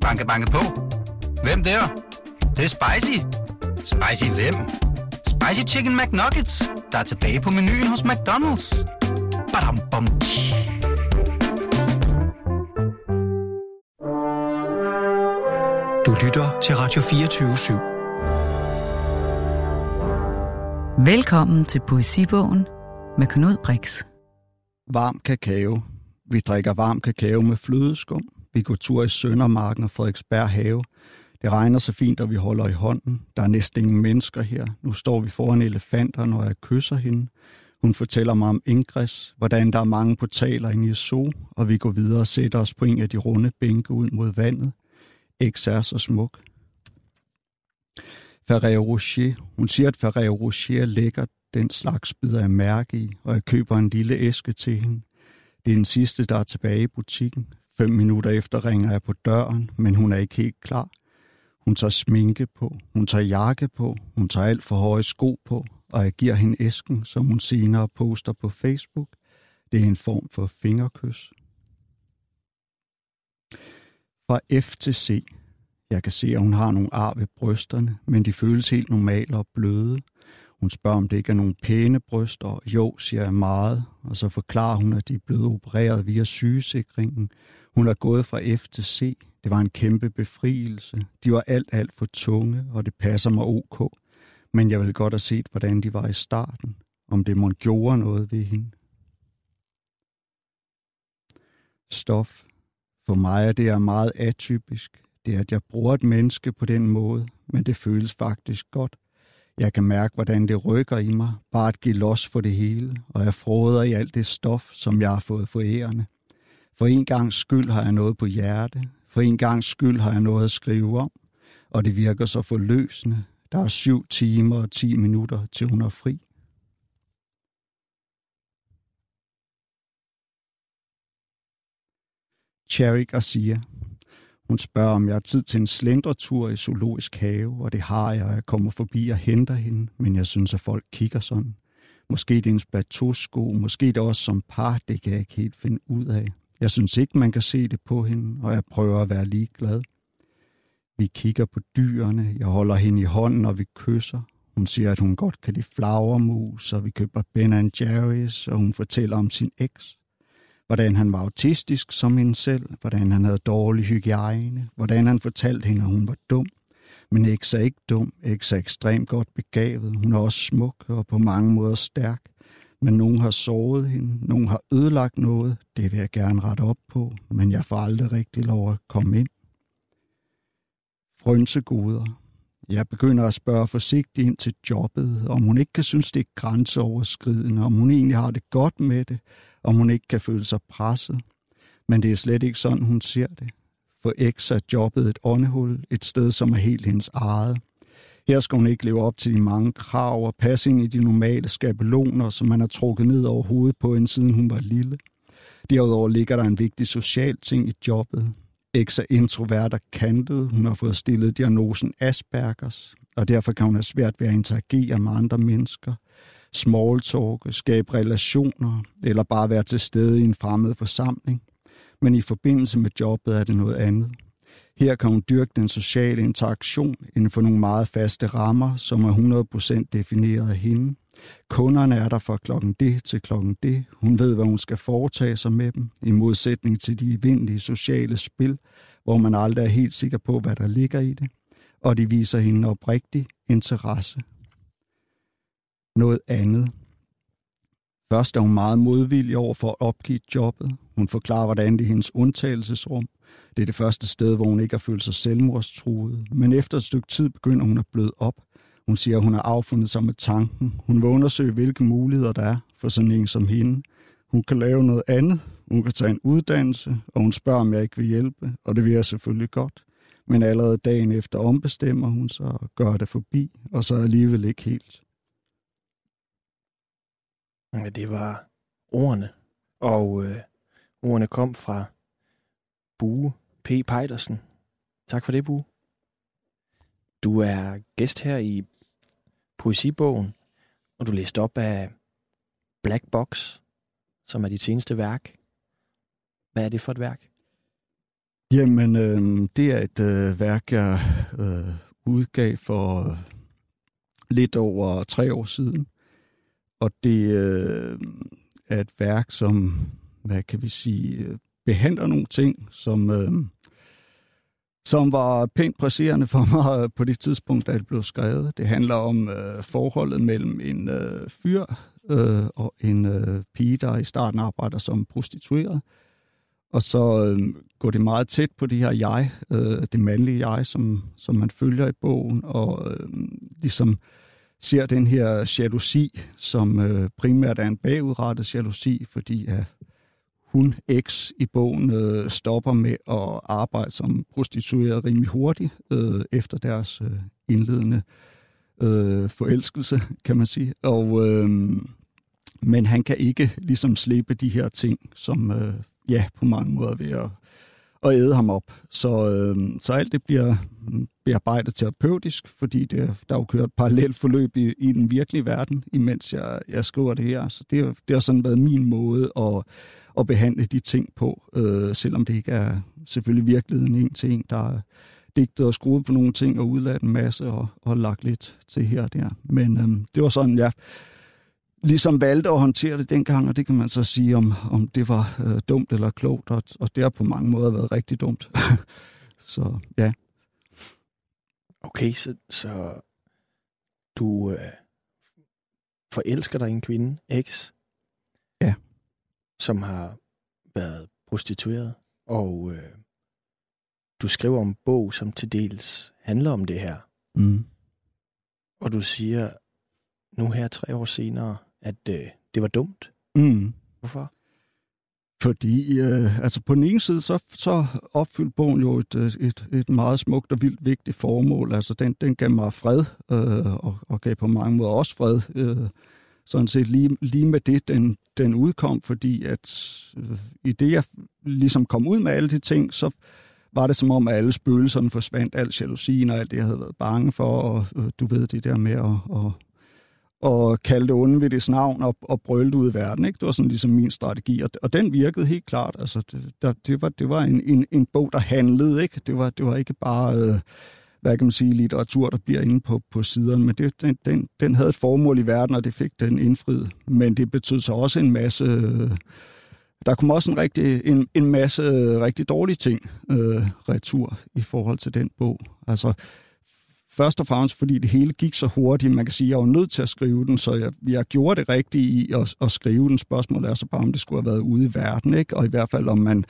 Banke, banke på. Hvem der? Det, det er spicy. Spicy hvem? Spicy Chicken McNuggets, der er tilbage på menuen hos McDonald's. Badum, bom, tji. Du lytter til Radio 24 /7. Velkommen til Poesibogen med Knud Brix. Varm kakao. Vi drikker varm kakao med flødeskum. Vi går tur i Søndermarken og Frederiksberg have. Det regner så fint, og vi holder i hånden. Der er næsten ingen mennesker her. Nu står vi foran elefanterne, og jeg kysser hende. Hun fortæller mig om Ingres, hvordan der er mange portaler inde i zoo, og vi går videre og sætter os på en af de runde bænke ud mod vandet. X er så smuk. Ferrero Rocher. Hun siger, at Ferrero Rocher er. Den slags bider jeg mærke i, og jeg køber en lille æske til hende. Det er den sidste, der er tilbage i butikken. Fem minutter efter ringer jeg på døren, men hun er ikke helt klar. Hun tager sminke på, hun tager jakke på, hun tager alt for høje sko på, og jeg giver hende æsken, som hun senere poster på Facebook. Det er en form for fingerkys. Fra F til C. Jeg kan se, at hun har nogle ar ved brysterne, men de føles helt normale og bløde. Hun spørger, om det ikke er nogle pæne bryster. Jo, siger jeg meget, og så forklarer hun, at de er blevet opereret via sygesikringen. Hun er gået fra F til C. Det var en kæmpe befrielse. De var alt, alt for tunge, og det passer mig ok. Men jeg vil godt have set, hvordan de var i starten. Om det måtte gjorde noget ved hende. Stof. For mig er det meget atypisk. Det er, at jeg bruger et menneske på den måde, men det føles faktisk godt. Jeg kan mærke, hvordan det rykker i mig, bare at give los for det hele, og jeg froder i alt det stof, som jeg har fået forærende. For en gang skyld har jeg noget på hjerte, for en gang skyld har jeg noget at skrive om, og det virker så forløsende. Der er syv timer og ti minutter, til hun er fri. Cherry Garcia. Hun spørger, om jeg har tid til en slendretur i zoologisk have, og det har jeg, og jeg kommer forbi og henter hende, men jeg synes, at folk kigger sådan. Måske det er en plateausko, måske det er også som par, det kan jeg ikke helt finde ud af. Jeg synes ikke, man kan se det på hende, og jeg prøver at være ligeglad. Vi kigger på dyrene, jeg holder hende i hånden, og vi kysser. Hun siger, at hun godt kan lide flagermus, og vi køber Ben Jerry's, og hun fortæller om sin eks hvordan han var autistisk som hende selv, hvordan han havde dårlig hygiejne, hvordan han fortalte hende, at hun var dum. Men ikke så ikke dum, X er ekstremt godt begavet. Hun er også smuk og på mange måder stærk. Men nogen har såret hende, nogen har ødelagt noget. Det vil jeg gerne rette op på, men jeg får aldrig rigtig lov at komme ind. Frønsegoder. Jeg begynder at spørge forsigtigt ind til jobbet, om hun ikke kan synes, det er grænseoverskridende, om hun egentlig har det godt med det, om hun ikke kan føle sig presset. Men det er slet ikke sådan, hun ser det. For X er jobbet et åndehul, et sted, som er helt hendes eget. Her skal hun ikke leve op til de mange krav og passe ind i de normale skabeloner, som man har trukket ned over hovedet på hende, siden hun var lille. Derudover ligger der en vigtig social ting i jobbet. X er introvert og kantet. Hun har fået stillet diagnosen Aspergers, og derfor kan hun have svært ved at interagere med andre mennesker smalltalk, skabe relationer eller bare være til stede i en fremmed forsamling. Men i forbindelse med jobbet er det noget andet. Her kan hun dyrke den sociale interaktion inden for nogle meget faste rammer, som er 100% defineret af hende. Kunderne er der fra klokken det til klokken det. Hun ved, hvad hun skal foretage sig med dem, i modsætning til de evindelige sociale spil, hvor man aldrig er helt sikker på, hvad der ligger i det. Og de viser hende oprigtig interesse noget andet. Først er hun meget modvillig over for at opgive jobbet. Hun forklarer, hvordan det er hendes undtagelsesrum. Det er det første sted, hvor hun ikke har følt sig selvmordstruet. Men efter et stykke tid begynder hun at bløde op. Hun siger, at hun har affundet sig med tanken. Hun vil undersøge, hvilke muligheder der er for sådan en som hende. Hun kan lave noget andet. Hun kan tage en uddannelse, og hun spørger, om jeg ikke vil hjælpe. Og det vil jeg selvfølgelig godt. Men allerede dagen efter ombestemmer hun sig og gør det forbi, og så alligevel ikke helt. Ja, det var ordene. Og øh, ordene kom fra Bue P. Pejdersen. Tak for det, Bue. Du er gæst her i Poesibogen, og du læste op af Black Box, som er dit seneste værk. Hvad er det for et værk? Jamen, øh, det er et øh, værk, jeg øh, udgav for øh, lidt over tre år siden. Og det øh, er et værk, som, hvad kan vi sige, øh, behandler nogle ting, som, øh, som var pænt presserende for mig på det tidspunkt, da det blev skrevet. Det handler om øh, forholdet mellem en øh, fyr øh, og en øh, pige, der i starten arbejder som prostitueret. Og så øh, går det meget tæt på det her jeg, øh, det mandlige jeg, som, som man følger i bogen, og øh, ligesom ser den her jalousi, som øh, primært er en bagudrettet jalousi, fordi at hun, X, i bogen øh, stopper med at arbejde som prostitueret rimelig hurtigt øh, efter deres øh, indledende øh, forelskelse, kan man sige. Og, øh, men han kan ikke ligesom slippe de her ting, som øh, ja, på mange måder ved at, at æde ham op. Så, øh, så alt det bliver bearbejdet terapeutisk, fordi det, der er jo kørt parallelt forløb i, i den virkelige verden, imens jeg, jeg skriver det her. Så det, det har sådan været min måde at, at behandle de ting på, øh, selvom det ikke er selvfølgelig virkeligheden en til en, der er digtet og skruet på nogle ting og udladt en masse og, og lagt lidt til her og der. Men øh, det var sådan, jeg ligesom valgte at håndtere det dengang, og det kan man så sige, om, om det var øh, dumt eller klogt, og, og det har på mange måder været rigtig dumt. så ja. Okay, så, så du øh, forelsker dig en kvinde, X? Ja. Som har været prostitueret, og øh, du skriver om en bog, som til dels handler om det her. Mm. Og du siger nu her tre år senere, at øh, det var dumt. Mm. Hvorfor? Fordi, øh, altså på den ene side, så, så opfyldte bogen jo et, øh, et, et meget smukt og vildt vigtigt formål. Altså den, den gav mig fred, øh, og, og gav på mange måder også fred. Øh, sådan set lige, lige med det, den, den udkom, fordi at øh, i det, jeg ligesom kom ud med alle de ting, så var det som om, at alle spøgelserne forsvandt, al jalousien og alt det, jeg havde været bange for, og øh, du ved det der med at, at og kaldte onde ved dets navn og, og brølte ud i verden. Ikke? Det var sådan ligesom min strategi, og, og den virkede helt klart. Altså, det, der, det var, det var en, en, en bog, der handlede. Ikke? Det, var, det var ikke bare, øh, hvad kan man sige, litteratur, der bliver inde på, på siderne, men det, den, den, den havde et formål i verden, og det fik den indfriet. Men det betød så også en masse... Øh, der kom også en, rigtig, en, en masse øh, rigtig dårlige ting øh, retur i forhold til den bog. Altså, først og fremmest, fordi det hele gik så hurtigt. Man kan sige, at jeg var nødt til at skrive den, så jeg, jeg gjorde det rigtigt i at, at skrive den. Spørgsmålet er så bare, om det skulle have været ude i verden, ikke? og i hvert fald om man...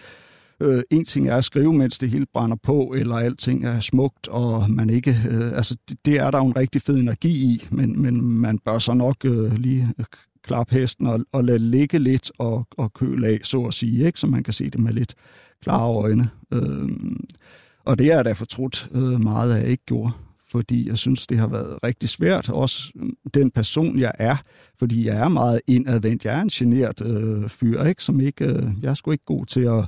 Øh, en ting er at skrive, mens det hele brænder på, eller alting er smukt, og man ikke... Øh, altså, det, det er der jo en rigtig fed energi i, men, men man bør så nok øh, lige øh, klappe hesten og, og lade ligge lidt og, og køle af, så at sige, ikke? så man kan se det med lidt klare øjne. Øh, og det er da fortrudt øh, meget at jeg ikke gjorde fordi jeg synes, det har været rigtig svært, også mm, den person, jeg er, fordi jeg er meget indadvendt. Jeg er en generet øh, fyr, ikke? som ikke, øh, jeg er sgu ikke god til at,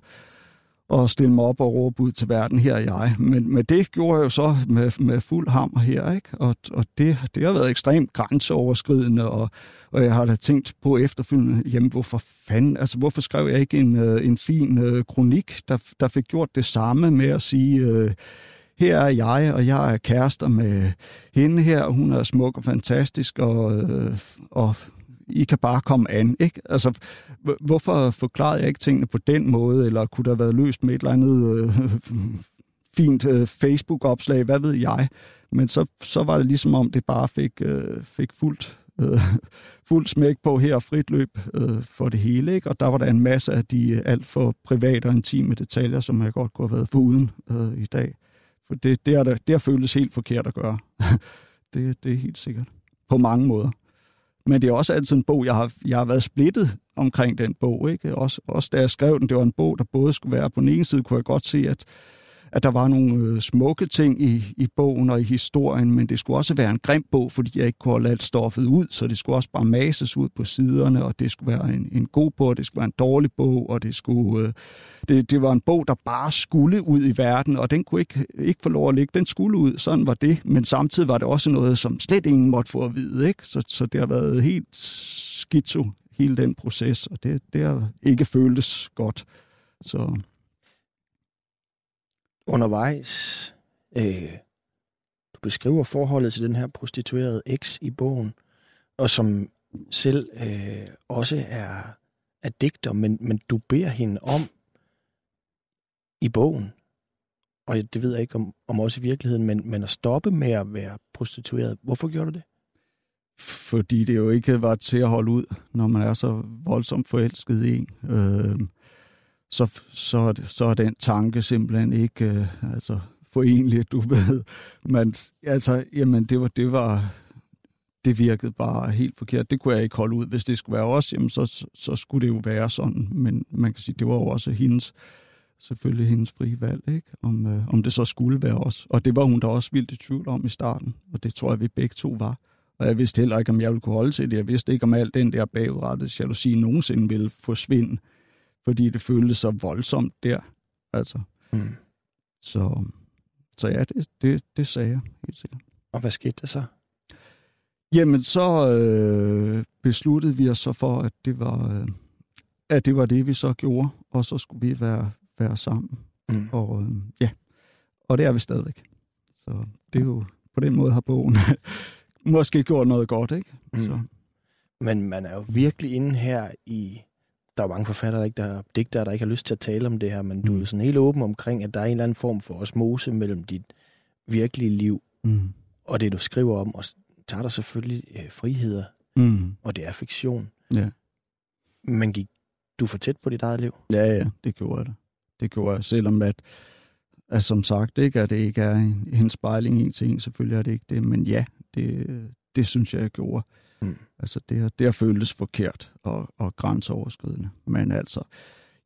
og stille mig op og råbe ud til verden, her er jeg. Men, men det gjorde jeg jo så med, med fuld hammer her, ikke? og, og det, det har været ekstremt grænseoverskridende, og, og jeg har da tænkt på efterfølgende, jamen hvorfor fanden, altså hvorfor skrev jeg ikke en, øh, en fin øh, kronik, der, der fik gjort det samme med at sige... Øh, her er jeg, og jeg er kærester med hende her, og hun er smuk og fantastisk, og, øh, og i kan bare komme an. Ikke? Altså, hvorfor forklarede jeg ikke tingene på den måde, eller kunne der have været løst med et eller andet øh, fint øh, Facebook-opslag, hvad ved jeg. Men så, så var det ligesom om, det bare fik, øh, fik fuldt, øh, fuldt smæk på her frit løb øh, for det hele. Ikke? Og der var der en masse af de øh, alt for private og intime detaljer, som jeg godt kunne have været foruden øh, i dag. For det, det, er der, det har føltes helt forkert at gøre. det, det er helt sikkert. På mange måder. Men det er også altid en bog, jeg har, jeg har været splittet omkring den bog. Ikke? Også, også da jeg skrev den, det var en bog, der både skulle være på den ene side, kunne jeg godt se, at at der var nogle øh, smukke ting i, i bogen og i historien, men det skulle også være en grim bog, fordi jeg ikke kunne holde alt stoffet ud, så det skulle også bare mases ud på siderne, og det skulle være en, en god bog, og det skulle være en dårlig bog, og det, skulle, øh, det, det var en bog, der bare skulle ud i verden, og den kunne ikke, ikke få lov at ligge. Den skulle ud, sådan var det, men samtidig var det også noget, som slet ingen måtte få at vide. Ikke? Så, så det har været helt skizo, hele den proces, og det, det har ikke føltes godt. Så undervejs, øh, du beskriver forholdet til den her prostituerede eks i bogen, og som selv øh, også er, er digter, men, men du beder hende om i bogen, og det ved jeg ikke om, om også i virkeligheden, men, men at stoppe med at være prostitueret. Hvorfor gjorde du det? Fordi det jo ikke var til at holde ud, når man er så voldsomt forelsket i en. Øh, så, så, så er den tanke simpelthen ikke øh, altså, forenlig, du ved. Men altså, jamen, det var, det var, det virkede bare helt forkert. Det kunne jeg ikke holde ud. Hvis det skulle være os, jamen, så, så skulle det jo være sådan. Men man kan sige, det var jo også hendes, selvfølgelig hendes frie valg, ikke? Om, øh, om det så skulle være os. Og det var hun da også vildt i tvivl om i starten. Og det tror jeg, vi begge to var. Og jeg vidste heller ikke, om jeg ville kunne holde til det. Jeg vidste ikke, om alt den der bagudrettede jalousi nogensinde ville forsvinde. Fordi det føltes så voldsomt der. Altså. Mm. Så, så ja, det, det, det sagde jeg helt sikkert. Og hvad skete der så? Jamen, så øh, besluttede vi os så for, at det var, øh, at det var det, vi så gjorde, og så skulle vi være, være sammen. Mm. Og øh, ja, og det er vi stadigvæk. Så det er jo, på den måde har bogen måske gjort noget godt, ikke? Mm. Så. Men man er jo virkelig inde her i... Der er jo mange forfattere, der ikke, der er digtere, der ikke har lyst til at tale om det her, men mm. du er sådan helt åben omkring, at der er en eller anden form for osmose mellem dit virkelige liv mm. og det, du skriver om, og tager der selvfølgelig øh, friheder, mm. og det er fiktion. Ja. Men gik du for tæt på dit eget liv? Ja, ja, det gjorde jeg det. Det gjorde jeg, selvom at, at som sagt, ikke, at det ikke er en, en spejling en til en, selvfølgelig er det ikke det, men ja, det, det synes jeg, jeg gjorde. Mm. Altså, det har, det har føltes forkert og, og grænseoverskridende. Men altså,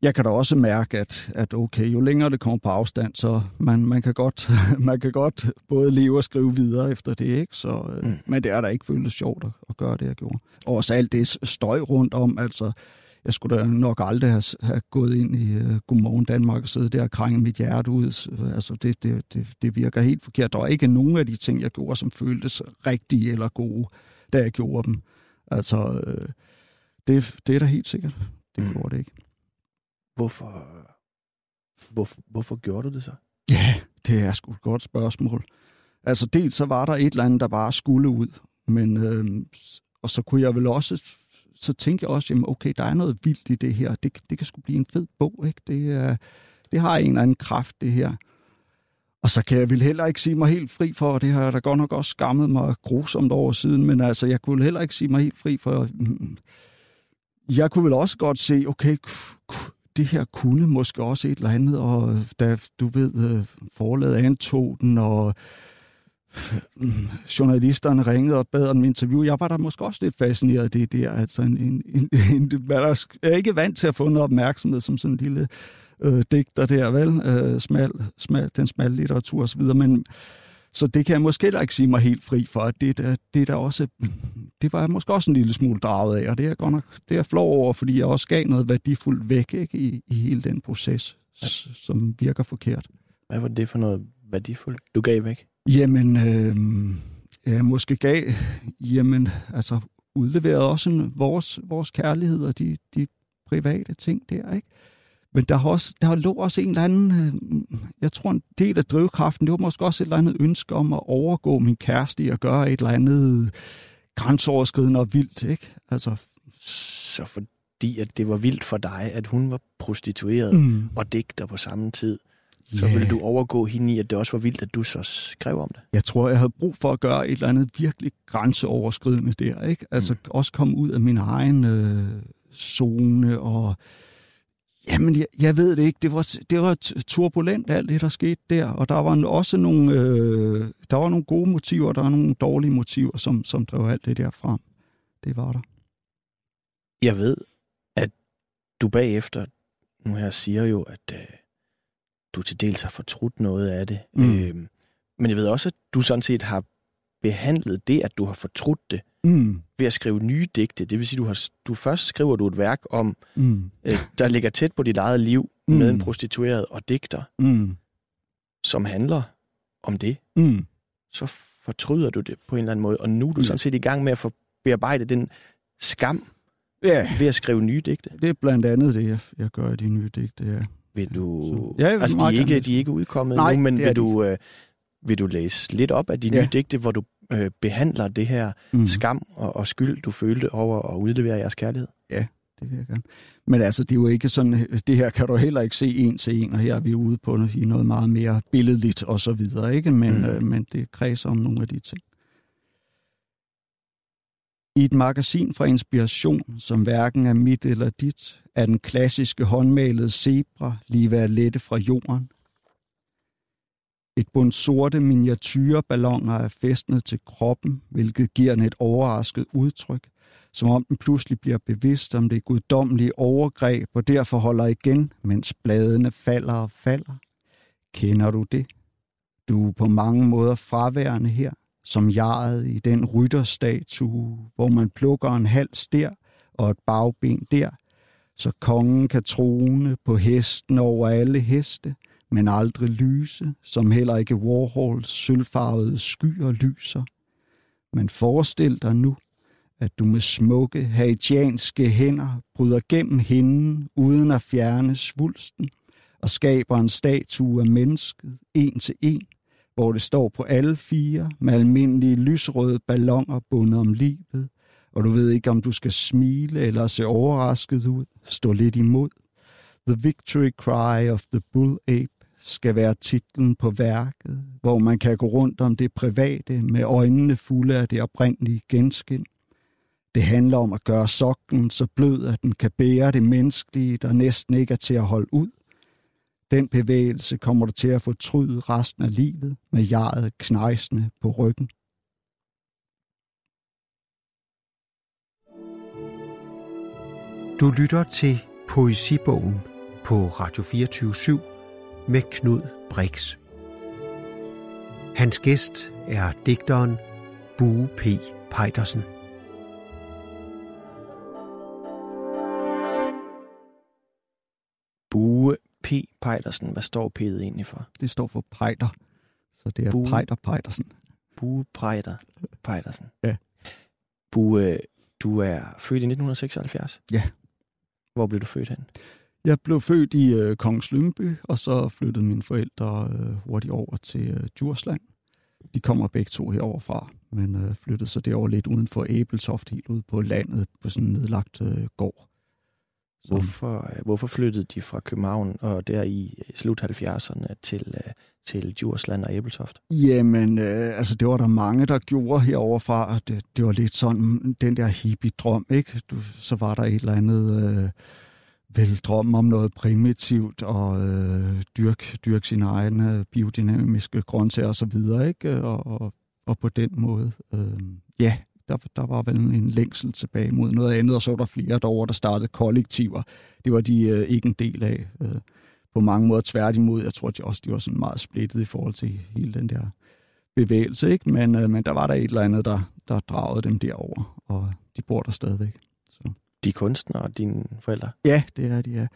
jeg kan da også mærke, at, at okay, jo længere det kommer på afstand, så man, man, kan godt, man kan godt både leve og skrive videre efter det, ikke? Så, øh, mm. Men det er da ikke føltes sjovt at, at gøre det, jeg gjorde. Og også alt det støj rundt om, altså, jeg skulle da nok aldrig have, have gået ind i uh, Godmorgen Danmark og sidde der og krænge mit hjerte ud. Altså, det, det, det, det virker helt forkert. Der var ikke nogen af de ting, jeg gjorde, som føltes rigtige eller gode, da jeg gjorde dem. Altså, uh, det, det er da helt sikkert. Det mm. gjorde det ikke. Hvorfor, hvorfor, hvorfor gjorde du det så? Ja, det er sgu et godt spørgsmål. Altså, dels så var der et eller andet, der bare skulle ud. Men, øh, og så kunne jeg vel også så tænkte jeg også, jamen okay, der er noget vildt i det her. Det, det kan sgu blive en fed bog, ikke? Det, er, det har en eller anden kraft, det her. Og så kan jeg vil heller ikke sige mig helt fri for, og det har jeg da godt nok også skammet mig grusomt over siden, men altså, jeg kunne heller ikke sige mig helt fri for... Jeg kunne vel også godt se, okay, det her kunne måske også et eller andet, og da du ved, forladet antog den, og journalisterne ringede og bad om interview. Jeg var da måske også lidt fascineret af det der. Altså en, en, en, en, man er ikke vant til at få noget opmærksomhed som sådan en lille øh, digter der, vel? Øh, smal, smal, den smalle litteratur osv., men så det kan jeg måske heller ikke sige mig helt fri for, at det, der, det der også, det var jeg måske også en lille smule draget af, og det er godt nok, det er jeg flov over, fordi jeg også gav noget værdifuldt væk ikke, i, i hele den proces, ja. som virker forkert. Hvad var det for noget værdifuldt, du gav væk? Jamen, øh, ja, måske gav, jamen, altså udleverede også en, vores, vores kærlighed og de, de private ting der, ikke? Men der, har også, der lå også en eller anden, øh, jeg tror en del af drivkraften, det var måske også et eller andet ønske om at overgå min kæreste i at gøre et eller andet grænseoverskridende og vildt, ikke? Altså, så fordi at det var vildt for dig, at hun var prostitueret mm. og digter på samme tid, så ville du overgå hende i, at det også var vildt, at du så skrev om det? Jeg tror, jeg havde brug for at gøre et eller andet virkelig grænseoverskridende der, ikke? Altså mm. også komme ud af min egen øh, zone og... Jamen, jeg, jeg ved det ikke. Det var, det var turbulent, alt det, der skete der. Og der var også nogle, øh, der var nogle gode motiver, der var nogle dårlige motiver, som, som drev alt det der frem. Det var der. Jeg ved, at du bagefter nu her siger jo, at øh, du til dels har fortrudt noget af det. Mm. Øhm, men jeg ved også, at du sådan set har behandlet det, at du har fortrudt det, mm. ved at skrive nye digte. Det vil sige, du har du først skriver du et værk om, mm. øh, der ligger tæt på dit eget liv mm. med en prostitueret og digter, mm. som handler om det. Mm. Så fortryder du det på en eller anden måde, og nu er du mm. sådan set i gang med at få bearbejde den skam ja. ved at skrive nye digte. Det er blandt andet det, jeg, jeg gør i de nye digte, ja. Vil du... Ja, jeg vil altså, de er, ikke, de er ikke udkommet Nej, nu, men vil du, øh, vil du læse lidt op af de Ja. nye digte, hvor du øh, behandler det her Mm. skam og, og skyld, du følte over at udlevere jeres kærlighed? Det vil jeg gerne. Men altså, det er jo ikke sådan, det her kan du heller ikke se en til en, og her er vi ude på i noget meget mere billedligt og så videre, ikke? Men, mm. øh, men det kredser om nogle af de ting. I et magasin fra Inspiration, som hverken er mit eller dit, er den klassiske håndmalede zebra lige ved at lette fra jorden. Et bund sorte miniatyrballoner er fæstnet til kroppen, hvilket giver den et overrasket udtryk, som om den pludselig bliver bevidst om det guddommelige overgreb, og derfor holder igen, mens bladene falder og falder. Kender du det? Du er på mange måder fraværende her, som jaret i den rytterstatue, hvor man plukker en hals der og et bagben der, så kongen kan trone på hesten over alle heste, men aldrig lyse, som heller ikke Warhols sølvfarvede skyer lyser. Men forestil dig nu, at du med smukke haitianske hænder bryder gennem hinden uden at fjerne svulsten og skaber en statue af mennesket en til en, hvor det står på alle fire med almindelige lysrøde ballonger bundet om livet, og du ved ikke, om du skal smile eller se overrasket ud, stå lidt imod. The Victory Cry of the Bull Ape skal være titlen på værket, hvor man kan gå rundt om det private med øjnene fulde af det oprindelige genskin. Det handler om at gøre sokken så blød, at den kan bære det menneskelige, der næsten ikke er til at holde ud. Den bevægelse kommer du til at fortryde resten af livet med jaret knejsende på ryggen. Du lytter til Poesibogen på Radio 24 /7 med Knud Brix. Hans gæst er digteren Bue P. Pejdersen. Bue P. Pejdersen, hvad står P'et egentlig for? Det står for Pejder, så det er Bue. Pejder Pejdersen. Bue Pejder Pejdersen. Ja. Bue, du er født i 1976? Ja. Hvor blev du født hen? Jeg blev født i øh, Kongens Lyngby, og så flyttede mine forældre øh, hurtigt over til øh, Djursland. De kommer begge to herover fra, men øh, flyttede så derover lidt uden for Æbeltoft, helt ude på landet, på sådan en nedlagt øh, gård. Så, Hvorfor, øh, hvorfor flyttede de fra København og der i slut 70'erne til, øh, til Djursland og Æbeltoft? Jamen, øh, altså det var der mange, der gjorde herover fra, det, det var lidt sådan den der hippie-drøm, ikke? Du, så var der et eller andet, øh, vel drømme om noget primitivt, og øh, dyrk, dyrk sine egne øh, biodynamiske grøntsager og så videre, ikke? Og, og, og på den måde, øh, ja, der, der var vel en længsel tilbage mod noget andet, og så var der flere derovre, der startede kollektiver. Det var de øh, ikke en del af. Øh, på mange måder tværtimod. Jeg tror, de også de var sådan meget splittet i forhold til hele den der bevægelse, ikke? Men, øh, men der var der et eller andet, der, der dragede dem derover, og de bor der stadigvæk de De kunstnere, dine forældre? Ja, det er de, ja.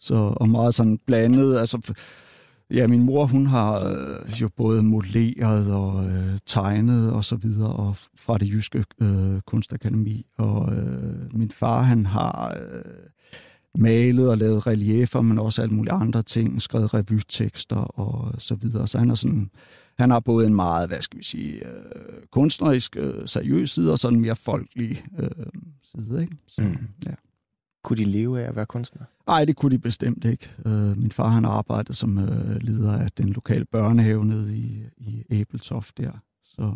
Så, og meget sådan blandet. Altså, ja, min mor, hun har øh, jo både modelleret og øh, tegnet og så videre, og fra det jyske øh, kunstakademi. Og øh, min far, han har øh, malet og lavet reliefer, men også alle mulige andre ting, skrevet revytekster og så videre. Så han er sådan, han har både en meget, hvad skal vi sige, øh, kunstnerisk, øh, seriøs side, og sådan en mere folkelig øh, side, ikke? Så, Mm. ja. Kunne de leve af at være kunstner? Nej, det kunne de bestemt ikke. Øh, min far han arbejdede som øh, leder af den lokale børnehave nede i, i Æbeltoft der. Så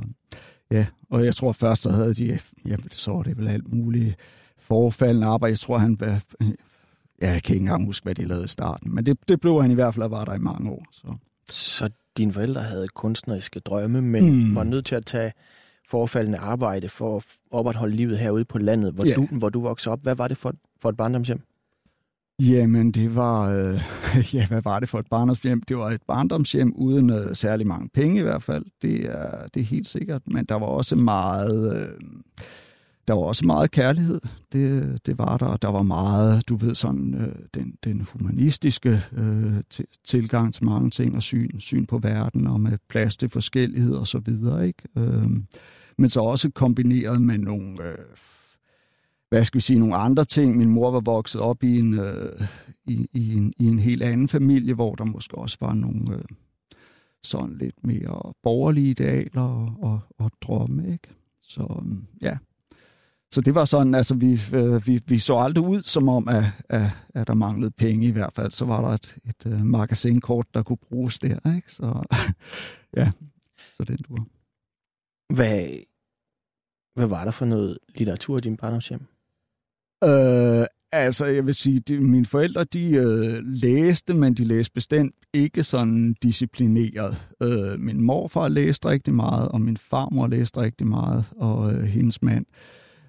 ja, og jeg tror først, så havde de, ja, så var det vel alt muligt forfaldende arbejde. Jeg tror, han var, ja, jeg kan ikke engang huske, hvad de lavede i starten, men det, det blev han i hvert fald, at var der i mange år. Så. Så dine forældre havde kunstneriske drømme, men Mm. var nødt til at tage forfaldende arbejde for at opretholde livet herude på landet, hvor, Ja. du, hvor du voksede op. Hvad var det for, for et barndomshjem? Jamen, det var, øh, ja, hvad var det for et barndomshjem? Det var et barndomshjem uden øh, særlig mange penge i hvert fald. Det er, det er helt sikkert, men der var også meget, øh, der var også meget kærlighed. Det, det var der. Der var meget, du ved, sådan øh, den, den humanistiske øh, tilgang til mange ting og syn, syn på verden og med plads til forskellighed og så videre, ikke? Øh, men så også kombineret med nogle... Øh, hvad skal vi sige, nogle andre ting. Min mor var vokset op i en, øh, i, i, en, i en helt anden familie, hvor der måske også var nogle øh, sådan lidt mere borgerlige idealer og, og, og drømme, ikke? Så øhm, ja, så det var sådan, altså vi, øh, vi, vi så aldrig ud som om, at, at, at der manglede penge i hvert fald. Så var der et, et uh, magasinkort, der kunne bruges der, ikke? Så ja, så den du Hvad, hvad var der for noget litteratur i din barndomshjem? Øh, altså, jeg vil sige, de, mine forældre, de øh, læste, men de læste bestemt ikke sådan disciplineret. Øh, min morfar læste rigtig meget, og min farmor læste rigtig meget, og øh, hendes mand.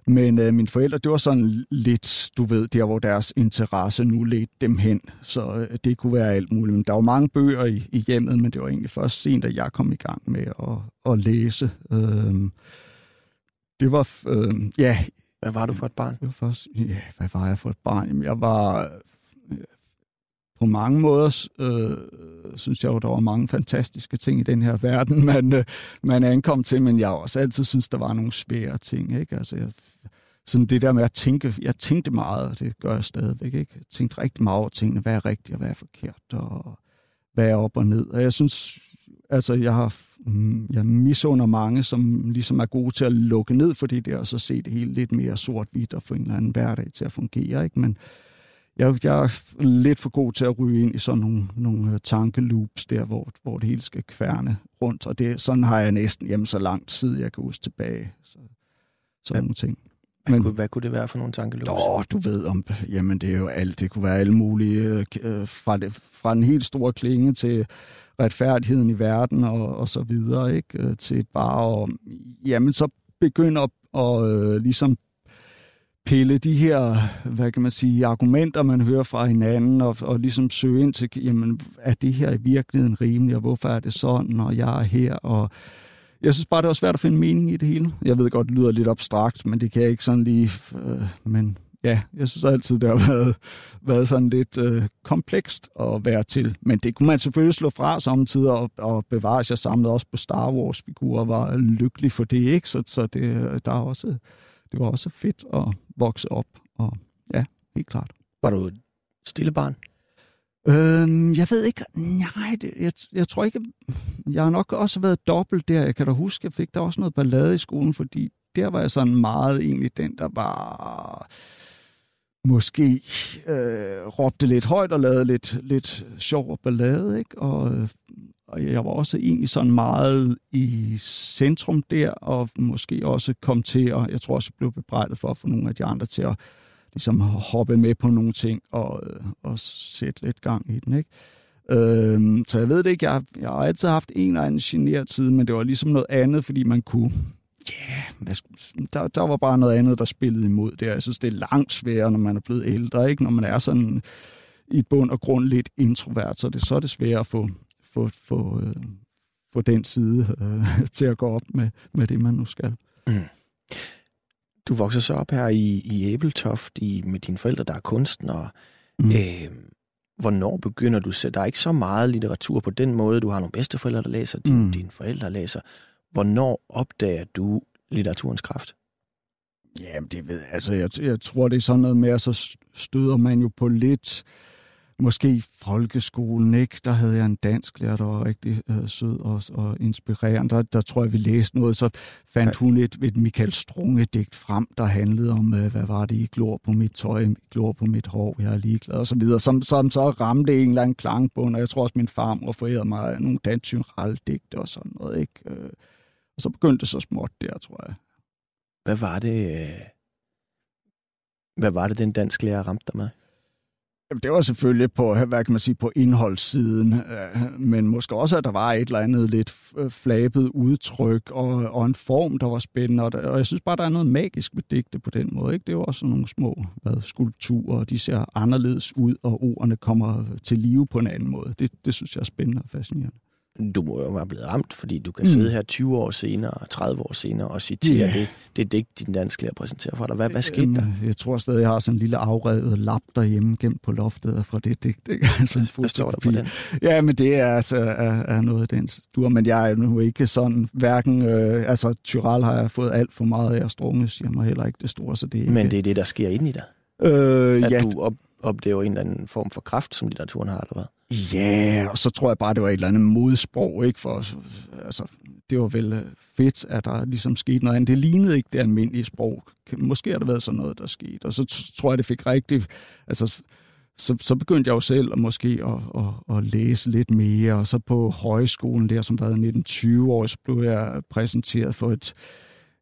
Men øh, mine forældre, det var sådan lidt, du ved, der hvor deres interesse nu ledte dem hen. Så øh, det kunne være alt muligt. Men der var mange bøger i, i hjemmet, men det var egentlig først sent, at jeg kom i gang med at, at læse. Øh, det var, øh, ja... Hvad var du for et barn? Det var først, ja, hvad var jeg for et barn? Jamen, jeg var på mange måder, øh, synes jeg jo, der var mange fantastiske ting i den her verden, man, øh, man ankom til, men jeg har også altid synes, der var nogle svære ting. Ikke? Altså, jeg, sådan det der med at tænke, jeg tænkte meget, og det gør jeg stadigvæk. Ikke? Jeg tænkte rigtig meget over tingene, hvad er rigtigt og hvad er forkert, og hvad er op og ned. Og jeg synes, altså jeg har mm, jeg misunder mange, som ligesom er gode til at lukke ned for det der, og så se det hele lidt mere sort-hvidt og få en eller anden hverdag til at fungere. Ikke? Men jeg, jeg er lidt for god til at ryge ind i sådan nogle, nogle øh, tankeloops der, hvor, hvor det hele skal kværne rundt, og det, sådan har jeg næsten hjemme så lang tid, jeg kan huske tilbage. Så, sådan ja. nogle ting. Hvad, Men, kunne, hvad kunne det være for nogle tankeløs? Åh, du ved om, jamen det er jo alt, det kunne være alle mulige, øh, fra, det, fra en helt stor klinge til retfærdigheden i verden og, og så videre, ikke? Øh, til bare og, jamen så begynder at og, øh, ligesom pille de her, hvad kan man sige, argumenter, man hører fra hinanden, og, og ligesom søge ind til, jamen, er det her i virkeligheden rimeligt, og hvorfor er det sådan, og jeg er her, og jeg synes bare, det er svært at finde mening i det hele. Jeg ved godt, det lyder lidt abstrakt, men det kan jeg ikke sådan lige... Øh, men ja, jeg synes altid, det har været, været sådan lidt øh, komplekst at være til. Men det kunne man selvfølgelig slå fra samtidig og, og bevare. Jeg samlede også på Star Wars-figurer, var lykkelig for det, ikke? Så, så det, øh, der er også, det var også fedt at vokse op. Og ja, helt klart. Var du et stille barn? Øhm, jeg ved ikke, nej, det, jeg, jeg tror ikke, jeg har nok også været dobbelt der. Jeg kan da huske, jeg fik der også noget ballade i skolen, fordi der var jeg sådan meget egentlig den, der var måske øh, råbte lidt højt og lavede lidt, lidt sjov og ballade, ikke? Og, og jeg var også egentlig sådan meget i centrum der, og måske også kom til, og jeg tror også, jeg blev bebrejdet for at få nogle af de andre til at ligesom hoppe med på nogle ting og, og sætte lidt gang i den, ikke? Øhm, så jeg ved det ikke, jeg, jeg har altid haft en eller anden generet side, men det var ligesom noget andet, fordi man kunne, ja, yeah, der, der var bare noget andet, der spillede imod det. Jeg synes, det er langt sværere, når man er blevet ældre, ikke? Når man er sådan i bund og grund lidt introvert, så det, så er det sværere at få, få, få, øh, få den side øh, til at gå op med, med det, man nu skal. Mm. Du vokser så op her i, i Æbeltoft i, med dine forældre, der er kunstnere. Mm. Øh, hvornår begynder du selv? Der er ikke så meget litteratur på den måde. Du har nogle bedsteforældre, der læser, din, mm. dine forældre læser. Hvornår opdager du litteraturens kraft? Jamen, det ved altså, jeg. Jeg tror, det er sådan noget med, at så støder man jo på lidt måske i folkeskolen, ikke? Der havde jeg en dansk lærer, der var rigtig øh, sød og, og inspirerende. Der, der tror jeg, vi læste noget, så fandt hun et, et Michael Strunge-digt frem, der handlede om, øh, hvad var det, I glor på mit tøj, I glor på mit hår, jeg er ligeglad, og så videre. Som, som så ramte en eller anden klangbund, og jeg tror også, min farmor forærede mig nogle dansk digte og sådan noget, ikke? Øh, og så begyndte det så småt der, tror jeg. Hvad var det, øh, hvad var det, den dansk lærer ramte dig med? Jamen, det var selvfølgelig på, hvad kan man sige, på indholdssiden, øh, men måske også, at der var et eller andet lidt øh, flabet udtryk og, og en form, der var spændende. Og, jeg synes bare, der er noget magisk ved digte på den måde. Ikke? Det er jo også nogle små hvad, skulpturer, og de ser anderledes ud, og ordene kommer til live på en anden måde. Det, det synes jeg er spændende og fascinerende du må jo være blevet ramt, fordi du kan Mm. sidde her 20 år senere, 30 år senere og citere yeah. det, det digt, din dansklærer præsenterer for dig. Hvad, hvad skete der? Øhm, Jeg tror stadig, jeg har sådan en lille afrevet lap derhjemme gemt på loftet fra det digt. ikke? Altså, Hvad står der på den? Ja, men det er altså er, er noget af den stur, men jeg er nu ikke sådan, hverken, øh, altså Tyrell har jeg fået alt for meget af, Strunge siger mig heller ikke det store, så det er ikke... Men det er det, der sker inde i dig. øh, At ja, du op, oplever en eller anden form for kraft, som litteraturen har, eller hvad? Ja, og så tror jeg bare, det var et eller andet modsprog, ikke? For, altså, det var vel øh, fedt, at der ligesom skete noget andet. Det lignede ikke det almindelige sprog. Måske har der været sådan noget, der skete. Og så tror jeg, det fik rigtig... Altså, så, så begyndte jeg jo selv at måske at, at, at læse lidt mere, og så på højskolen der, som var 1920 år, så blev jeg præsenteret for et,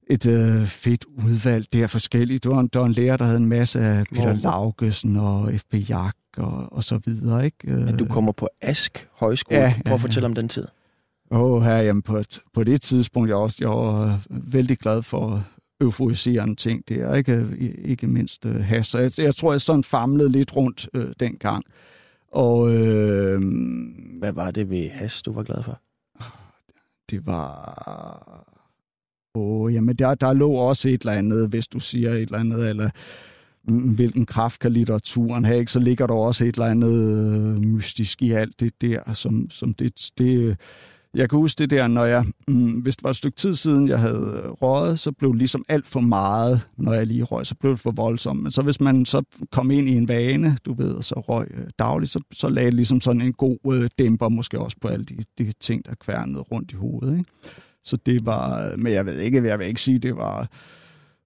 et øh, fedt udvalg der forskelligt. Det var, en, der var en lærer, der havde en masse af Peter Hvor- Laugesen og F.B. Jak og, og så videre. Ikke? Men du kommer på Ask Højskole. Ja, Ja, Prøv ja, at fortælle om den tid. Åh, oh, her, jamen på, et, på det tidspunkt, jeg, også, jeg var øh, vældig glad for euforiserende ting der, ikke, I- ikke mindst øh, has. Jeg, jeg tror, jeg sådan famlede lidt rundt øh, dengang. Og øh, Hvad var det ved Has, du var glad for? det var... Åh, jamen der, der lå også et eller andet, hvis du siger et eller andet, eller mm, hvilken kraft kan litteraturen have, ikke? så ligger der også et eller andet øh, mystisk i alt det der, som, som det, det... Jeg kan huske det der, når jeg, mm, hvis det var et stykke tid siden, jeg havde øh, røget, så blev det ligesom alt for meget, når jeg lige røg, så blev det for voldsomt. Men så hvis man så kom ind i en vane, du ved, og så røg øh, dagligt, så, så lagde det ligesom sådan en god øh, dæmper, måske også på alle de, de ting, der kværnede rundt i hovedet. Ikke? Så det var, men jeg ved ikke, jeg vil ikke sige, det var,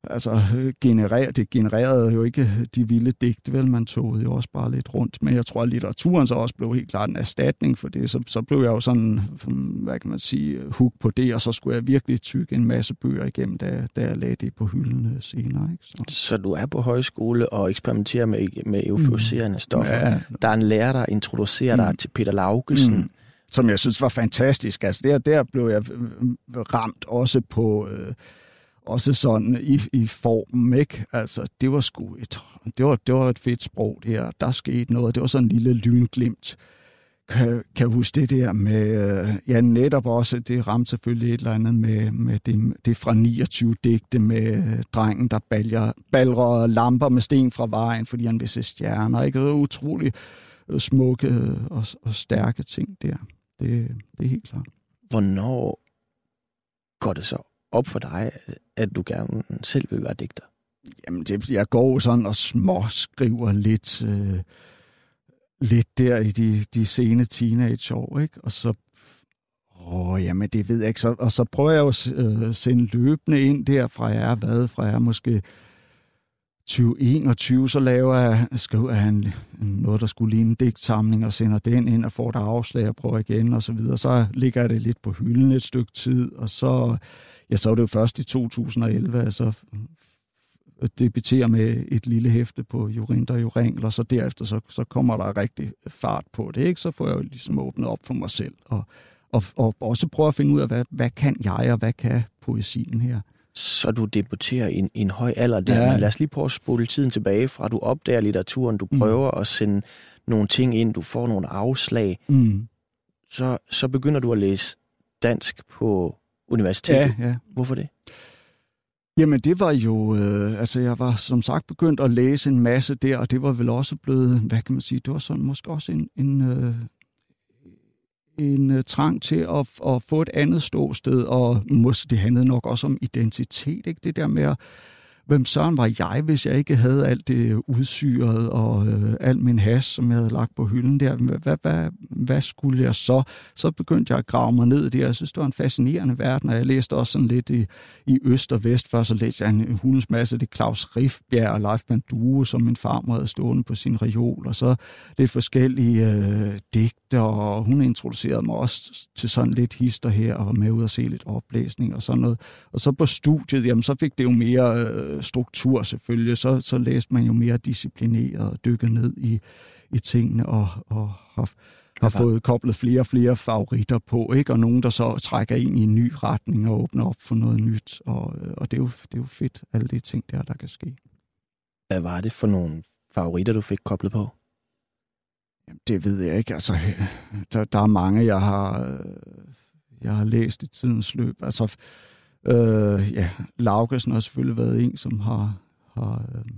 altså, generer, det genererede jo ikke de vilde digte, vel, man tog jo også bare lidt rundt. Men jeg tror, at litteraturen så også blev helt klart en erstatning for det. Så, så blev jeg jo sådan, hvad kan man sige, hook på det, og så skulle jeg virkelig tykke en masse bøger igennem, da, da jeg lagde det på hylden øh, senere. Ikke? Så, Så du er på højskole og eksperimenterer med, med euforiserende stoffer. ja, Der er en lærer, der introducerer dig Mm. til Peter Laugesen. Mm som jeg synes var fantastisk. Altså der, der blev jeg øh, øh, ramt også på øh, også sådan i, i formen, ikke? Altså det var sgu et, det var, det var et fedt sprog det her. Der skete noget. Det var sådan en lille lynglimt. Kan, kan jeg huske det der med, øh, ja netop også, det ramte selvfølgelig et eller andet med, med det, det fra 29 digte med øh, drengen, der baljer, balrer lamper med sten fra vejen, fordi han vil se stjerner. Ikke? Det var utrolig smukke og, og stærke ting der. Det, det er helt klart. Hvornår går det så op for dig, at du gerne selv vil være digter? Jamen, det, jeg går sådan og småskriver lidt, øh, lidt der i de, de sene teenageår, ikke? Og så, åh, jamen, det ved jeg ikke. Så, og så prøver jeg jo at øh, sende løbende ind der fra jeg er hvad, fra jeg er måske 2021, så laver jeg, skriver han noget, der skulle ligne en digtsamling, og sender den ind og får et afslag og prøver igen og så videre. Så ligger jeg det lidt på hylden et stykke tid, og så, ja, så er det jo først i 2011, at jeg så debuterer med et lille hæfte på Jurinder og Jurengel, og så derefter så, så kommer der rigtig fart på det, ikke? Så får jeg jo ligesom åbnet op for mig selv, og, og, og også prøver at finde ud af, hvad, hvad kan jeg, og hvad kan poesien her? Så du debuterer i en, i en høj alder der. Ja. Men lad os lige prøve at spole tiden tilbage fra, du opdager litteraturen, du Mm. prøver at sende nogle ting ind, du får nogle afslag. Mm. Så, så begynder du at læse dansk på universitetet. Ja, ja. Hvorfor det? Jamen det var jo, øh, altså jeg var som sagt begyndt at læse en masse der, og det var vel også blevet, hvad kan man sige, det var sådan måske også en, en, øh, en øh, trang til at, at få et andet ståsted, og måske det handlede nok også om identitet, ikke? Det der med at, hvem søren var jeg, hvis jeg ikke havde alt det udsyret og øh, alt min has, som jeg havde lagt på hylden der. Hvad, hvad, hvad, skulle jeg så? Så begyndte jeg at grave mig ned i det. Jeg synes, det var en fascinerende verden, og jeg læste også sådan lidt i, i øst og vest. Først så læste jeg en hulens masse, det er Claus Riffbjerg og Leif Bandue, som min farmor havde stående på sin reol, og så lidt forskellige øh, digte, og hun introducerede mig også til sådan lidt hister her, og var med ud og se lidt oplæsning og sådan noget. Og så på studiet, jamen så fik det jo mere øh, struktur selvfølgelig, så, så læste man jo mere disciplineret og dykket ned i, i tingene, og, og har, har fået koblet flere og flere favoritter på, ikke? og nogen, der så trækker ind i en ny retning og åbner op for noget nyt, og, øh, og det, er jo, det er jo fedt, alle de ting der, der kan ske. Hvad var det for nogle favoritter, du fik koblet på? Det ved jeg ikke. Altså, der, der er mange, jeg har, øh, jeg har læst i tidens løb. Altså, øh, ja, Laugesen har selvfølgelig været en, som har, har, øh,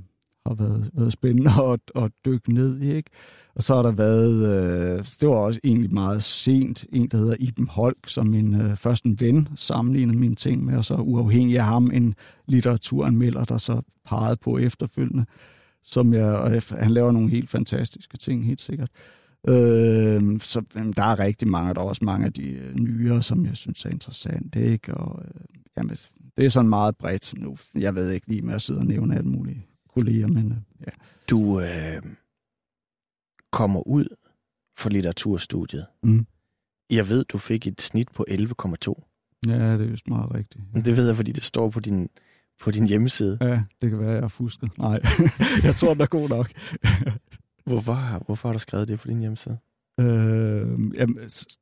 har været, været spændende at, at dykke ned i. Ikke? Og så har der været, øh, det var også egentlig meget sent, en, der hedder Iben Holk, som min øh, første en ven sammenlignede mine ting med, og så uafhængig af ham en litteraturanmelder, der så pegede på efterfølgende, som jeg, og han laver nogle helt fantastiske ting, helt sikkert. Øh, så der er rigtig mange, der er også mange af de øh, nyere, som jeg synes er interessante, ikke? Og øh, jamen, det er sådan meget bredt nu. Jeg ved ikke lige med at sidde og nævne alle mulige kolleger, men øh, ja. Du øh, kommer ud fra litteraturstudiet. Mm. Jeg ved, du fik et snit på 11,2. Ja, det er vist meget rigtigt. Det ved jeg, fordi det står på din, på din hjemmeside. Ja, det kan være, jeg har fusket. Nej, jeg tror, den er god nok. Hvorfor, hvorfor har du skrevet det på din hjemmeside? øh, jamen,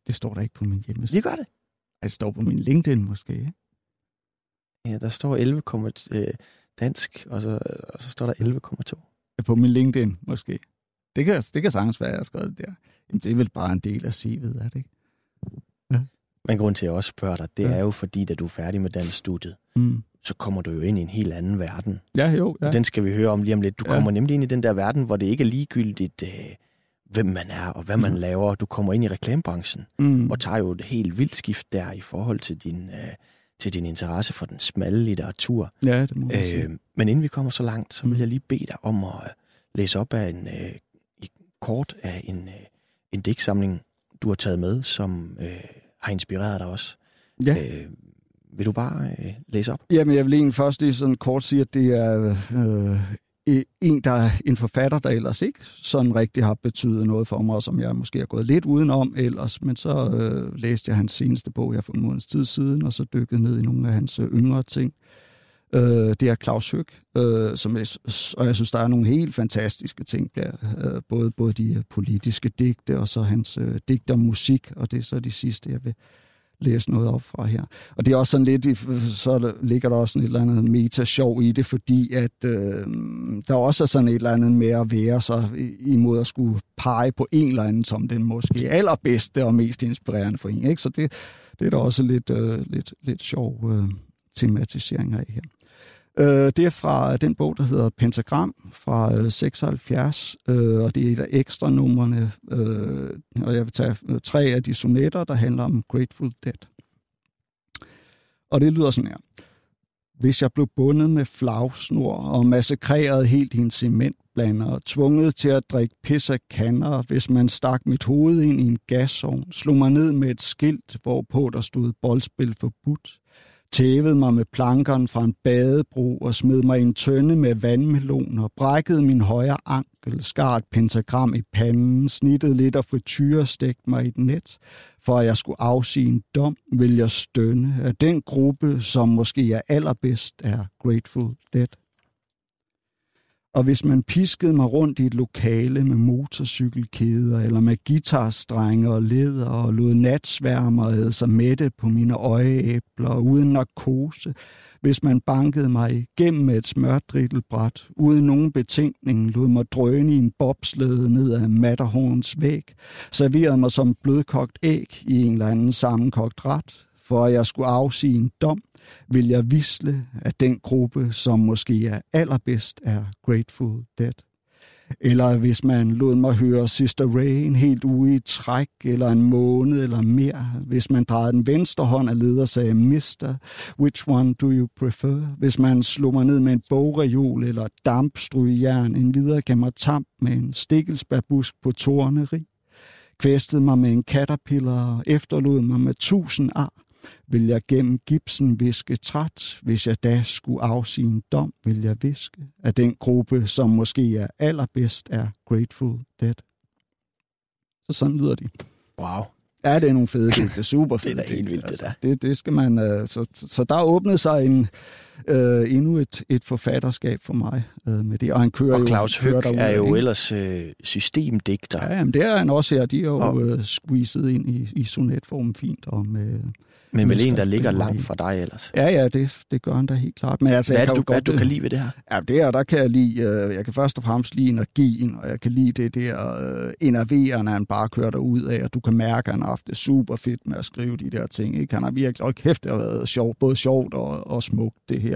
det står der ikke på min hjemmeside. Det gør det. Det står på min LinkedIn måske. Ja, der står 11, øh, dansk, og så, og så står der 11,2. På min LinkedIn måske. Det kan, det kan sagtens være, at jeg har skrevet det der. Jamen, det er vel bare en del af CV'et, er det ikke? Men grund til, at jeg også spørger dig, det Ja. ja. er jo fordi, da du er færdig med dansk studiet, Mm. så kommer du jo ind i en helt anden verden. Ja, jo. Ja. Ja. Den skal vi høre om lige om lidt. Du Ja. kommer nemlig ind i den der verden, hvor det ikke er ligegyldigt, øh, hvem man er og hvad man Mm. laver. Du kommer ind i reklamebranchen Mm. og tager jo et helt vildt skift der i forhold til din, øh, til din interesse for den smalle litteratur. Ja, det må man sige. Øh, men inden vi kommer så langt, så vil Mm. jeg lige bede dig om at øh, læse op af en øh, kort af en, øh, en digtsamling, du har taget med, som øh, har inspireret dig også. Ja. Øh, vil du bare øh, læse op? Jamen, jeg vil egentlig først lige sådan kort sige, at det er øh, en, der er en forfatter, der ellers ikke sådan rigtig har betydet noget for mig, og som jeg måske har gået lidt udenom ellers, men så øh, læste jeg hans seneste bog, jeg for en måneds tid siden, og så dykkede ned i nogle af hans øh, yngre ting. Øh, det er Claus Høg, øh, som jeg, og jeg synes, der er nogle helt fantastiske ting, der, øh, både, både de øh, politiske digte, og så hans øh, digter musik, og det er så de sidste, jeg vil læse noget op fra her. Og det er også sådan lidt, så ligger der også sådan et eller andet meta-sjov i det, fordi at øh, der også er sådan et eller andet med at være så imod at skulle pege på en eller anden som den måske allerbedste og mest inspirerende for en. Ikke? Så det, det er der også lidt, øh, lidt, lidt sjov øh, tematisering af her. Øh, det er fra den bog, der hedder Pentagram fra øh, 76, øh, og det er et af ekstra numrene, øh, og jeg vil tage øh, tre af de sonetter, der handler om Grateful Dead. Og det lyder sådan her. Hvis jeg blev bundet med flagsnor og massakreret helt i en cementblander og tvunget til at drikke pis af kander, hvis man stak mit hoved ind i en gasovn, slog mig ned med et skilt, hvorpå der stod boldspil forbudt, tævede mig med plankeren fra en badebro og smed mig i en tønde med vandmeloner, brækkede min højre ankel, skar et pentagram i panden, snittede lidt af frityre, stegte mig i et net, for at jeg skulle afsige en dom, vil jeg stønne, at den gruppe, som måske er allerbedst, er Grateful Dead. Og hvis man piskede mig rundt i et lokale med motorcykelkæder, eller med guitarstrenge og leder, og lod natsværmer æde sig mætte på mine øjeæbler, uden narkose, hvis man bankede mig igennem et smørdrittelbræt, uden nogen betænkning, lod mig drøne i en bobslede ned ad Matterhorns væg, serverede mig som blødkogt æg i en eller anden sammenkogt ret, for at jeg skulle afsige en dom, vil jeg visle, at den gruppe, som måske er allerbedst, er Grateful Dead. Eller hvis man lod mig høre Sister Ray en helt uge i træk, eller en måned eller mere. Hvis man drejede den venstre hånd af leder og sagde, Mister, which one do you prefer? Hvis man slog mig ned med en bogreol eller dampstrygejern, en videre gav mig tamp med en stikkelsbærbusk på torneri. Kvæstede mig med en caterpillar og efterlod mig med tusind ar vil jeg gennem gipsen viske træt, hvis jeg da skulle afsige en dom, vil jeg viske, at den gruppe, som måske er allerbedst, er Grateful Dead. Så sådan lyder de. Wow. Ja, det er nogle fede digte. Det er super Det er fede da helt vildt, det der. Det, det skal man... Øh, så, så der åbnede sig en, øh, endnu et, et forfatterskab for mig øh, med det. Og han kører Og jo, Claus kører Høg derudad, er jo ikke? ellers øh, systemdigter. Ja, jamen, det er han også her. De er jo Og- øh, squeezet ind i, i sonetformen fint. Og med, men vel en, der ligger langt fra dig ellers. ja, ja, det, det gør han da helt klart. Men altså, Hvad er det, kan du, jo hvad godt, du kan lide ved det her? Ja, det her, der kan jeg lide, øh, jeg kan først og fremmest lide energien, og jeg kan lide det der øh, enerverende, han bare kører derud af, og du kan mærke, at han har haft det super fedt med at skrive de der ting. Ikke? Han har virkelig, og kæft, det har været sjovt, både sjovt og, og smukt, det her.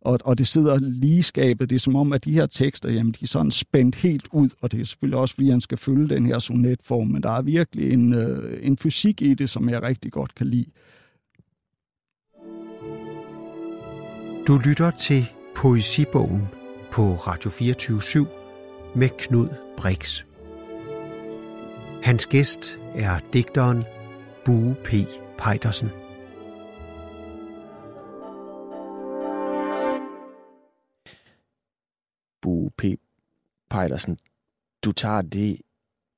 Og, og det sidder lige skabet. Det er som om, at de her tekster, jamen, de er sådan spændt helt ud, og det er selvfølgelig også, fordi han skal følge den her sonetform, men der er virkelig en, øh, en fysik i det, som jeg rigtig godt kan lide. Du lytter til Poesibogen på Radio 24 med Knud Brix. Hans gæst er digteren Bue P. Peitersen. Bu P. Pejdersen, du tager det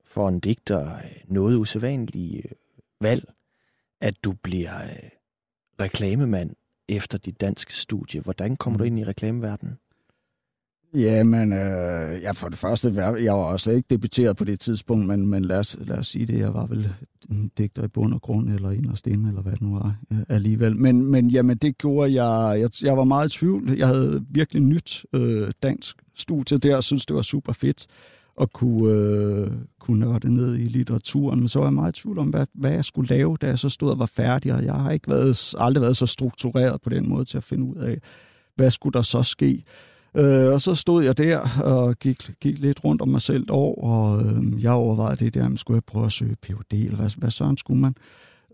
for en digter noget usædvanligt øh, valg, at du bliver øh, reklamemand efter dit danske studie. Hvordan kommer du ind i reklameverdenen? Jamen, øh, ja, for det første, jeg var også ikke debuteret på det tidspunkt, men, men lad, os, lad os sige det, jeg var vel en digter i bund og grund, eller inderst inde, eller hvad det nu var øh, alligevel. Men, men jamen, det gjorde jeg, jeg, jeg var meget i tvivl. Jeg havde virkelig nyt øh, dansk studie der, og synes det var super fedt at kunne, øh, kunne nørde ned i litteraturen. Men så var jeg meget i tvivl om, hvad, hvad jeg skulle lave, da jeg så stod og var færdig, og jeg har ikke været, aldrig været så struktureret på den måde til at finde ud af, hvad skulle der så ske. Øh, og så stod jeg der og gik, gik lidt rundt om mig selv år, og øh, jeg overvejede det der, om skulle jeg prøve at søge Ph.D., eller hvad, hvad sådan skulle man?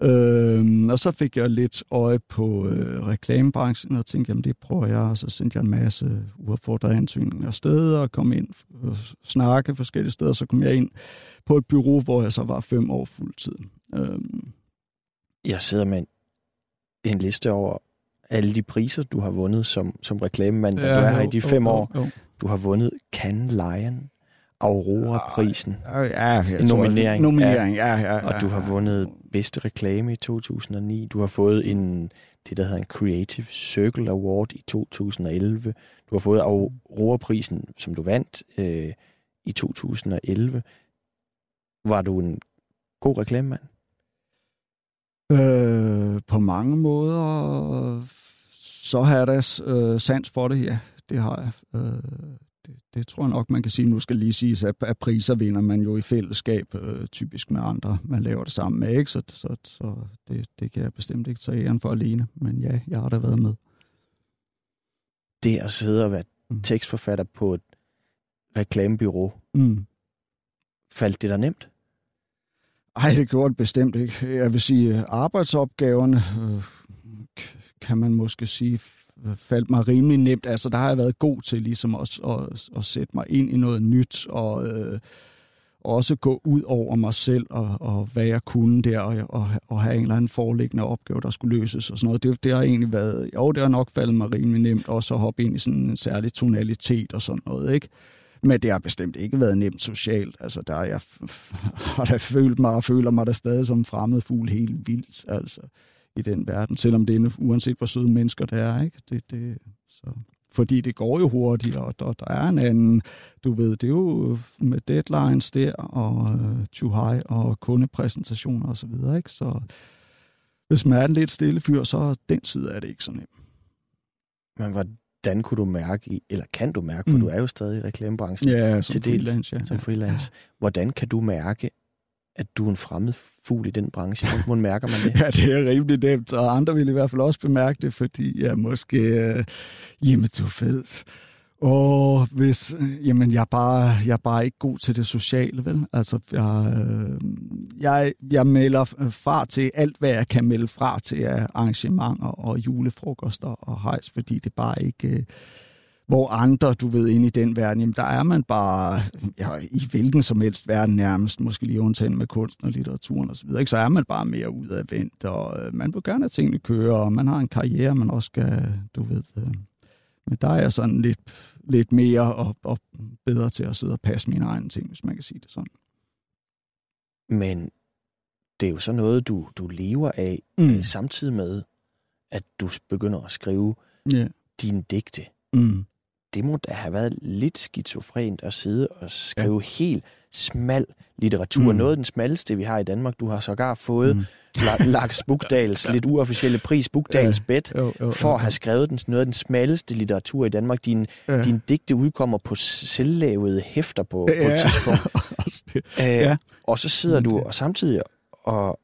Øh, og så fik jeg lidt øje på øh, reklamebranchen, og tænkte, jamen det prøver jeg, og så sendte jeg en masse uaffordrede ansøgninger afsted, og kom ind og snakke forskellige steder, så kom jeg ind på et bureau, hvor jeg så var fem år fuldtid. Øh, Jeg sidder med en, en liste over alle de priser, du har vundet som, som reklamemand, da du er her i de fem år. Jo, Du har vundet Cannes Lion, Aurora-prisen, jo. Ja, jeg tror, nominering, Nominering, ja. ja, ja, og du har vundet bedste reklame i 2009. Du har fået en, det, der hedder en Creative Circle Award i 2011. Du har fået Aurora-prisen, som du vandt øh, i 2011. Var du en god reklamemand? Øh, på mange måder, så har jeg da øh, sans for det, ja. Det har jeg. Øh, det, det tror jeg nok, man kan sige. Nu skal lige siges, at, at priser vinder man jo i fællesskab, øh, typisk med andre, man laver det sammen med, ikke? Så, så, så det, det kan jeg bestemt ikke tage æren for alene. Men ja, jeg har da været med. Det at sidde og være Mm. tekstforfatter på et reklamebyrå, Mm. faldt det der nemt? Ej, det gjorde det bestemt ikke. Jeg vil sige, arbejdsopgaverne øh, kan man måske sige faldt mig rimelig nemt. Altså, der har jeg været god til ligesom at, at, at sætte mig ind i noget nyt og øh, også gå ud over mig selv og, og hvad jeg kunne der og, og, og have en eller anden foreliggende opgave, der skulle løses og sådan noget. Det, det har egentlig været, jo, det har nok faldet mig rimelig nemt også at hoppe ind i sådan en særlig tonalitet og sådan noget, ikke? Men det har bestemt ikke været nemt socialt. Altså, der har jeg har da følt mig og føler mig der stadig som en fremmed fugl helt vildt, altså, i den verden. Selvom det er uanset hvor søde mennesker det er, ikke? Det, det, så. Fordi det går jo hurtigt, og der, der er en anden, du ved, det er jo med deadlines der, og uh, too high, og kundepræsentationer og så videre, ikke? Så hvis man er en lidt stille fyr, så er den side er det ikke så nemt. Men hvordan kunne du mærke, i, eller kan du mærke, for Mm. du er jo stadig i reklamebranchen Ja, som til freelance, ja. som freelance. Hvordan kan du mærke, at du er en fremmed fugl i den branche? Hvordan mærker man det? Ja, det er rimelig nemt, og andre vil i hvert fald også bemærke det, fordi jeg måske, øh, jamen du ved, og hvis, jamen jeg er, bare, jeg er bare ikke god til det sociale, vel? Altså, jeg, øh, jeg, jeg melder fra til alt, hvad jeg kan melde fra til af arrangementer og julefrokoster og hejs, fordi det bare ikke... Øh, hvor andre, du ved, inde i den verden, jamen der er man bare, ja, i hvilken som helst verden nærmest, måske lige undtagen med kunsten og litteraturen osv., ikke? så er man bare mere udadvendt, og øh, man vil gerne have tingene køre, og man har en karriere, man også skal, du ved, men der er jeg sådan lidt, lidt mere og, og bedre til at sidde og passe mine egne ting, hvis man kan sige det sådan. Men det er jo så noget, du, du lever af, Mm. øh, samtidig med, at du begynder at skrive Ja. dine digte. Mm. Det må da have været lidt skizofrent at sidde og skrive ja. helt smal litteratur. Mm. Noget af den smalleste, vi har i Danmark. Du har sågar fået Mm. mm. Lars Bugdals lidt uofficielle pris, Bugdals Ja. bed, Jo, jo, for at have skrevet den, noget af den smalleste litteratur i Danmark. Din, Ja. din digte udkommer på selvlavede hæfter på, på Ja. et tidspunkt. Øh, Ja. Og så sidder du og samtidig og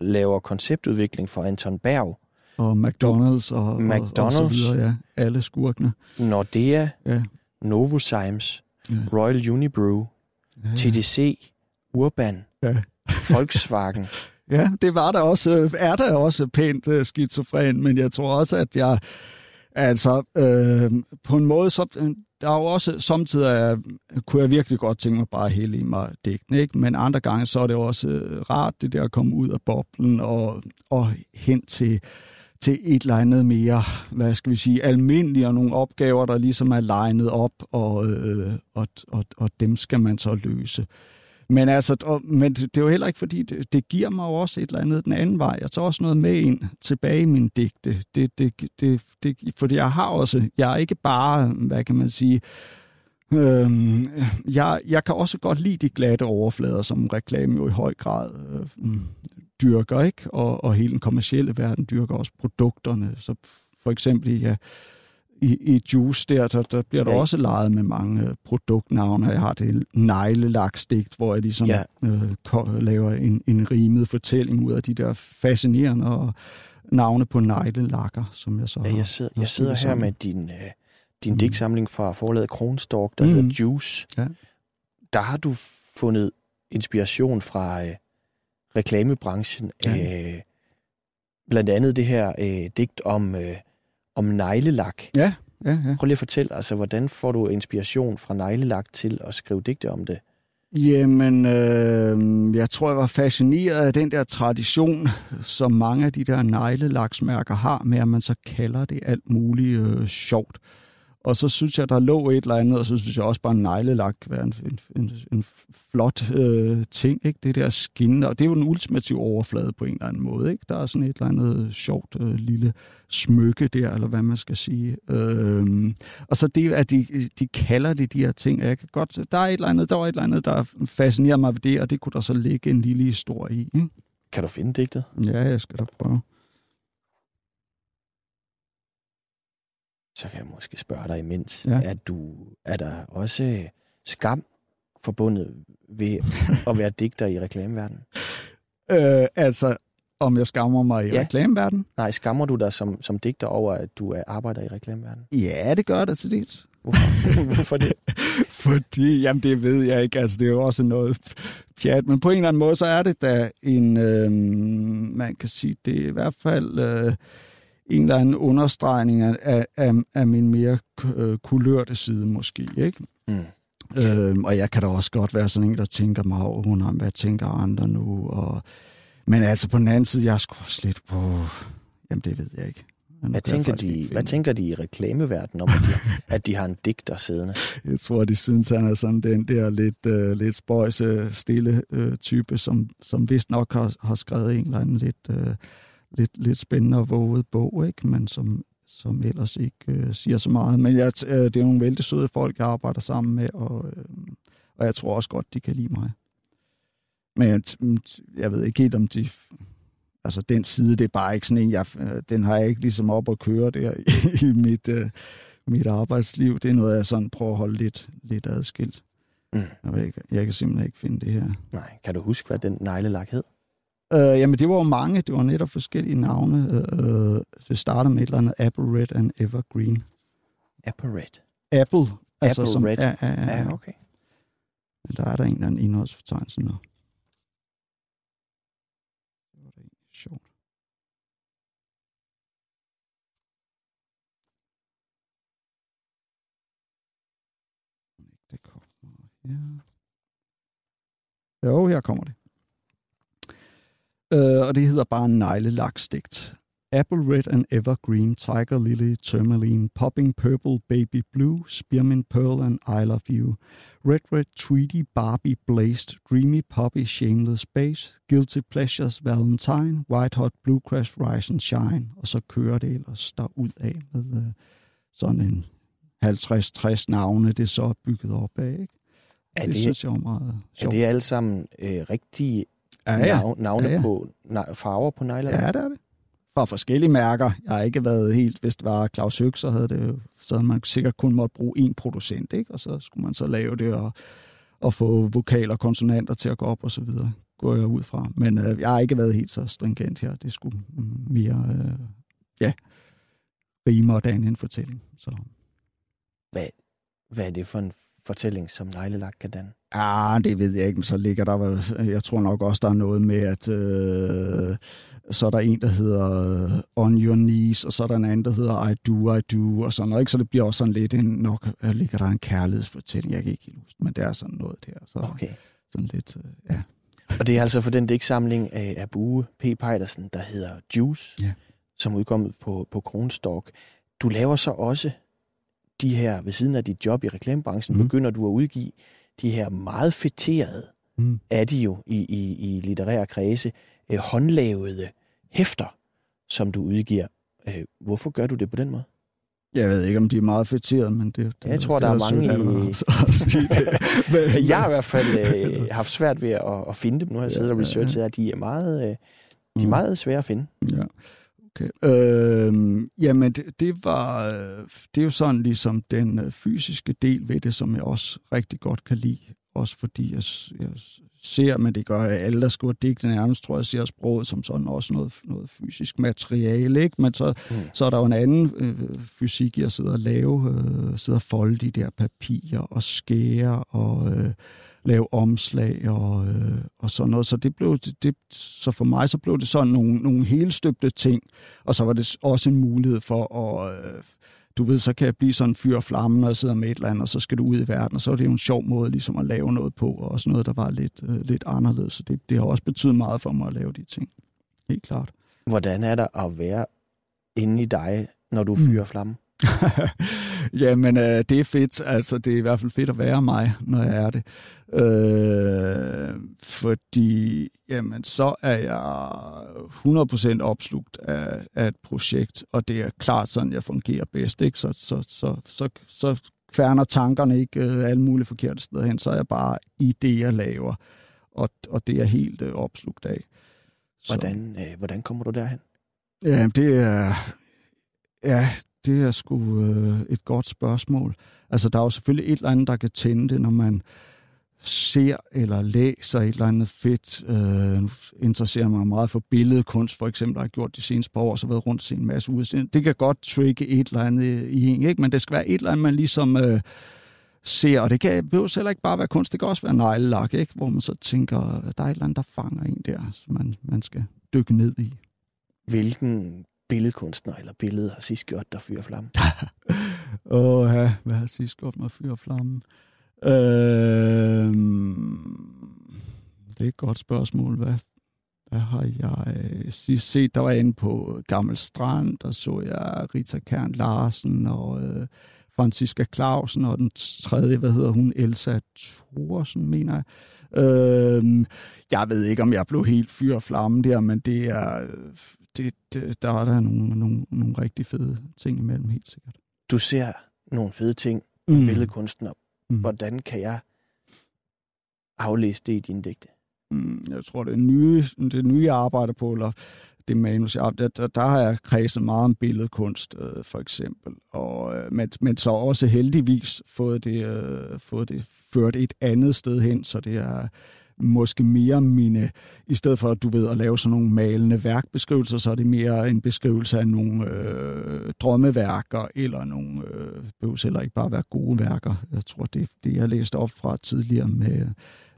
laver konceptudvikling for Anton Berg, Og McDonald's og, og, McDonald's. og så videre, ja. Alle skurkene. Nordea, Ja. Novozymes, Ja. Royal Unibrew, Ja. TDC, Urban, Ja. Volkswagen. Ja, det var der også, øh, er der også pænt uh, skizofren, men jeg tror også, at jeg, altså, øh, på en måde, så, øh, der er jo også, samtidig øh, kunne jeg virkelig godt tænke mig bare at hælde i mig digtene, ikke? men andre gange, så er det også øh, rart, det der at komme ud af boblen og, og hen til, til et eller andet mere, hvad skal vi sige, almindelige og nogle opgaver, der ligesom er legnet op, og, øh, og, og, og dem skal man så løse. Men, altså, og, men det, er jo heller ikke, fordi det, det giver mig jo også et eller andet den anden vej. Jeg tager også noget med ind tilbage i min digte. Det, det, det, det, fordi jeg har også, jeg er ikke bare, hvad kan man sige, Øhm, jeg, jeg kan også godt lide de glatte overflader, som reklame jo i høj grad øh, dyrker, ikke? Og, og hele den kommercielle verden dyrker også produkterne. Så for eksempel ja, i, i Juice der, der, der bliver der Ja. også leget med mange øh, produktnavne. Jeg har det neglelaksdigt, hvor jeg ligesom Ja. øh, laver en, en rimet fortælling ud af de der fascinerende og navne på neglelakker, som jeg så Ja, jeg sidder, har jeg sidder her sammen. med din, øh, din Mm. digtsamling fra forlaget Kronstork, der Mm. hedder Juice. Ja. Der har du fundet inspiration fra øh, reklamebranchen. Ja. Øh, blandt andet det her øh, digt om, øh, om neglelak. Ja, ja, ja. Prøv lige at fortælle, altså, hvordan får du inspiration fra neglelak til at skrive digte om det? Jamen, øh, jeg tror, jeg var fascineret af den der tradition, som mange af de der neglelaksmærker har, med at man så kalder det alt muligt øh, sjovt. Og så synes jeg, der lå et eller andet, og så synes jeg også bare, neglelak være en, en, en, en flot øh, ting, ikke? Det der skin, og det er jo den ultimative overflade på en eller anden måde, ikke? Der er sådan et eller andet sjovt øh, lille smykke der, eller hvad man skal sige. Øh, og så det, at de, de kalder det de her ting, jeg kan godt, der er et eller andet, der var et eller andet, der fascinerer mig ved det, og det kunne der så ligge en lille historie i, ikke? Kan du finde digtet? Ja, jeg skal da prøve. Så kan jeg måske spørge dig imens. Ja. Er, du, er der også skam forbundet ved at være digter i reklameverdenen? Øh, altså, om jeg skammer mig i Ja. reklameverdenen? Nej, skammer du dig som, som digter over, at du er arbejder i reklameverdenen? Ja, det gør det til dels. Hvorfor, Hvorfor det? Fordi, jamen det ved jeg ikke, altså det er jo også noget pjat, men på en eller anden måde, så er det da en, øh, man kan sige, det er i hvert fald øh, en eller anden understregning af, af, af, min mere øh, kulørte side måske, ikke? Mm. Øhm, og jeg kan da også godt være sådan en, der tænker mig over, oh, hvad tænker andre nu? Og, men altså på den anden side, jeg er sgu også lidt på... Jamen, det ved jeg ikke. Men Hvad tænker, de, hvad tænker de i reklameverdenen om, at de, at de har en digter siddende? Jeg tror, de synes, han er sådan den der lidt, øh, lidt spøjse, stille øh, type, som, som vist nok har, har skrevet en eller anden lidt, øh, lidt, lidt spændende og våget bog, ikke? men som, som ellers ikke øh, siger så meget. Men jeg, øh, det er nogle vældig søde folk, jeg arbejder sammen med, og, øh, og jeg tror også godt, de kan lide mig. Men jeg, jeg ved ikke helt, om de... Altså, den side, det er bare ikke sådan en, jeg, øh, den har jeg ikke ligesom op at køre der i, i mit, øh, mit arbejdsliv. Det er noget, jeg sådan prøver at holde lidt, lidt adskilt. Mm. Jeg, ved ikke, jeg kan simpelthen ikke finde det her. Nej, kan du huske, hvad den neglelak hed? Øh, jamen, det var jo mange. Det var netop forskellige navne. Øh, det startede med et eller andet Apple Red and Evergreen. Apparat. Apple. altså Apple som, Red. Ja, ja, ja. Ja, okay. Men der er der en eller anden indholdsfortegnelse med. Det var da egentlig sjovt. Det kommer her. Jo, her kommer det. Øh, og det hedder bare neglelaksdigt. Apple Red and Evergreen, Tiger Lily, Tourmaline, Popping Purple, Baby Blue, Spearmint Pearl and I Love You. Red Red Tweety, Barbie Blazed, Dreamy Poppy, Shameless Space, Guilty Pleasures, Valentine, White Hot Blue Crash, Rise and Shine. Og så kører det ellers ud af med uh, sådan en 50-60 navne, det er så bygget op af. Ikke? Er det, det, synes jeg er meget er sjovt. det alle sammen øh, rigtige ja, nav- navne Ja, ja. på na- farver på negler? Ja, det er det. Fra forskellige mærker. Jeg har ikke været helt, hvis det var Claus Høg, så havde, det, så havde man sikkert kun måtte bruge én producent, ikke? og så skulle man så lave det og, og få vokaler og konsonanter til at gå op og så videre, går jeg ud fra. Men øh, jeg har ikke været helt så stringent her. Det skulle mere, øh, ja, rimere danne en fortælling. Så. Hvad er det for en fortælling, som neglelak kan danne? Ah, det ved jeg ikke, men så ligger der vel, jeg tror nok også, der er noget med, at øh, så er der en, der hedder øh, On Your Knees, og så er der en anden, der hedder I Do, I Do, og sådan noget, ikke? Så det bliver også sådan lidt en, nok øh, ligger der en kærlighedsfortælling, jeg kan ikke helt huske, men det er sådan noget der, så Okay. sådan lidt, øh, ja. Og det er altså for den digtsamling af, af Bue P. Pejdersen, der hedder Juice, Ja. som udkommet på, på Kronstork. Du laver så også de her, ved siden af dit job i reklamebranchen, mm. begynder du at udgive de her meget fætterede, Mm. er de jo i, i, i litterære kredse, øh, håndlavede hæfter, som du udgiver. Øh, hvorfor gør du det på den måde? Jeg ved ikke, om de er meget fætteret, men det, det jeg tror, der er det mange i- at- at det. Jeg har i hvert fald øh, haft svært ved at, at finde dem. Nu har jeg Ja, siddet og ja, researchet, at de er meget, øh, de er Mm. meget svære at finde. Ja. Okay. Øhm, jamen, det, det var øh, det er jo sådan ligesom den øh, fysiske del ved det, som jeg også rigtig godt kan lide. Også fordi jeg, jeg ser, men det gør alle, der skriver digte nærmest, tror jeg, ser sproget som sådan også noget, noget fysisk materiale, ikke? Men så, Mm. mm. så er der jo en anden øh, fysik i at sidde og lave, øh, sidde og folde de der papirer og skære og øh, lave omslag og, øh, og sådan noget. Så, det blev, det, det, så for mig så blev det sådan nogle, nogle helstøbte ting, og så var det også en mulighed for at... Øh, du ved, så kan jeg blive sådan en fyr og flamme, når jeg sidder med et eller andet, og så skal du ud i verden, og så er det jo en sjov måde ligesom at lave noget på, og også noget, der var lidt, øh, lidt anderledes. Så det, det har også betydet meget for mig at lave de ting. Helt klart. Hvordan er der at være inde i dig, når du Mm. fyrer flamme? Jamen, øh, det er fedt. Altså, det er i hvert fald fedt at være mig, når jeg er det. Øh, fordi, jamen, så er jeg 100% opslugt af, af et projekt, og det er klart sådan, jeg fungerer bedst. Ikke? Så, så, så, så, så kværner tankerne ikke øh, alle mulige forkerte steder hen, så er jeg bare i det, jeg laver. Og, og det er jeg helt øh, opslugt af. Så- Hvordan, øh, hvordan kommer du derhen? Ja, det er, ja, det er sgu øh, et godt spørgsmål. Altså, der er jo selvfølgelig et eller andet, der kan tænde det, når man ser eller læser et eller andet fedt. Øh, nu interesserer mig meget for billedkunst, for eksempel, der har gjort de seneste par år, så har været rundt til en masse udstillinger. Det kan godt trigge et eller andet i en, ikke? men det skal være et eller andet, man ligesom øh, ser, og det kan behøver heller ikke bare være kunst, det kan også være neglelak, ikke? hvor man så tænker, der er et eller andet, der fanger en der, som man, man skal dykke ned i. Hvilken billedkunstner eller billede har sidst gjort dig fyre flamme? Åh, ja, hvad har sidst gjort mig fyrer flammen? Øh, det er et godt spørgsmål. Hvad, hvad har jeg øh, sidst set? Der var jeg inde på Gammel Strand, der så jeg Rita Kern Larsen og øh, Franziska Clausen, og den tredje, hvad hedder hun, Elsa Thorsen, mener jeg. Øh, jeg ved ikke, om jeg blev helt fyr og flamme der, men det er, øh, det, det, der er der nogle, nogle, nogle rigtig fede ting imellem, helt sikkert. Du ser nogle fede ting med Mm. billedkunstner. Mm. Hvordan kan jeg aflæse det i dine digte? Mm, jeg tror, det nye, det nye jeg arbejder på, eller det manus, jeg, der, der, der har jeg kredset meget om billedkunst, øh, for eksempel. Og, øh, men, men så også heldigvis fået det, øh, fået det ført et andet sted hen, så det er måske mere mine, i stedet for at du ved at lave sådan nogle malende værkbeskrivelser, så er det mere en beskrivelse af nogle øh, drømmeværker, eller nogle, øh, behøver heller ikke bare være gode værker. Jeg tror, det, det jeg læste op fra tidligere med,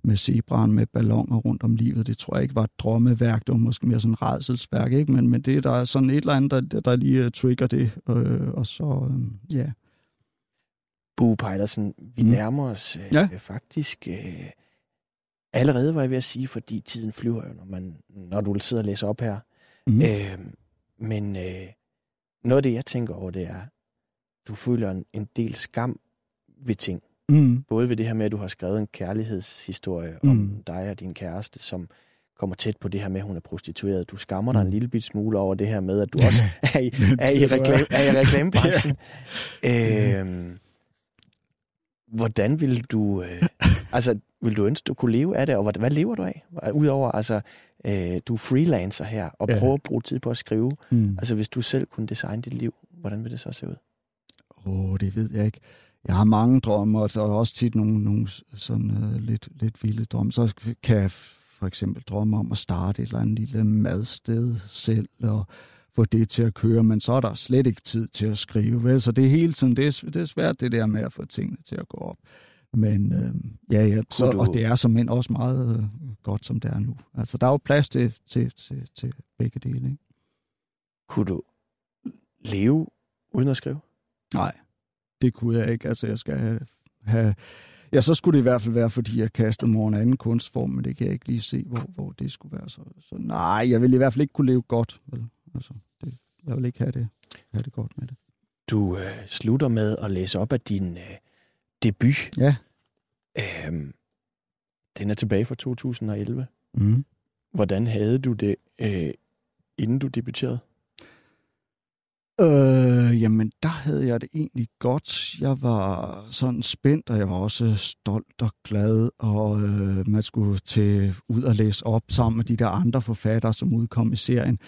med zebraen med ballonger rundt om livet, det tror jeg ikke var et drømmeværk, det var måske mere sådan et redselsværk, ikke? Men, men det der er sådan et eller andet, der, der lige uh, trigger det, øh, og så, øh, ja. Bue Pejlersen, vi Mm. nærmer os øh, ja. faktisk øh, allerede, var jeg ved at sige, fordi tiden flyver jo, når, man, når du sidder og læser op her. Mm. Mm. Øh, Men øh, noget af det, jeg tænker over, det er, du føler en, en del skam ved ting. Mm. Både ved det her med, at du har skrevet en kærlighedshistorie Mm. om dig og din kæreste, som kommer tæt på det her med, at hun er prostitueret. Du skammer dig en lille bit smule over det her med, at du også er i, er i, reklame, er i reklamebranchen. øhm, hvordan vil du... Øh, altså, vil du ønske, du kunne leve af det, og hvad, hvad lever du af? Udover, altså, øh, du er freelancer her, og Ja. prøver at bruge tid på at skrive. Mm. Altså, hvis du selv kunne designe dit liv, hvordan vil det så se ud? Åh, oh, det ved jeg ikke. Jeg har mange drømme, og så er der også tit nogle, nogle sådan uh, lidt, lidt vilde drømme. Så kan jeg for eksempel drømme om at starte et eller andet lille madsted selv, og få det til at køre, men så er der slet ikke tid til at skrive. Vel? Så det er hele tiden, det er, det er svært det der med at få tingene til at gå op. Men øh, ja, ja så, du- og det er som end også meget øh, godt, som det er nu. Altså, der er jo plads til, til, til, til begge dele. Ikke? Kunne du leve uden at skrive? Nej, det kunne jeg ikke. Altså, jeg skal have, have... Ja, så skulle det i hvert fald være, fordi jeg kastede mig en anden kunstform, men det kan jeg ikke lige se, hvor, hvor det skulle være. Så, så nej, jeg vil i hvert fald ikke kunne leve godt. Vel? Altså, det, jeg vil ikke have det, have det godt med det. Du øh, slutter med at læse op af din øh, debut. Ja. Øhm, den er tilbage fra 2011. Mm. Hvordan havde du det, øh, inden du debuterede? Øh, jamen, der havde jeg det egentlig godt. Jeg var sådan spændt, og jeg var også stolt og glad, og øh, man skulle til ud og læse op sammen med de der andre forfattere, som udkom i serien.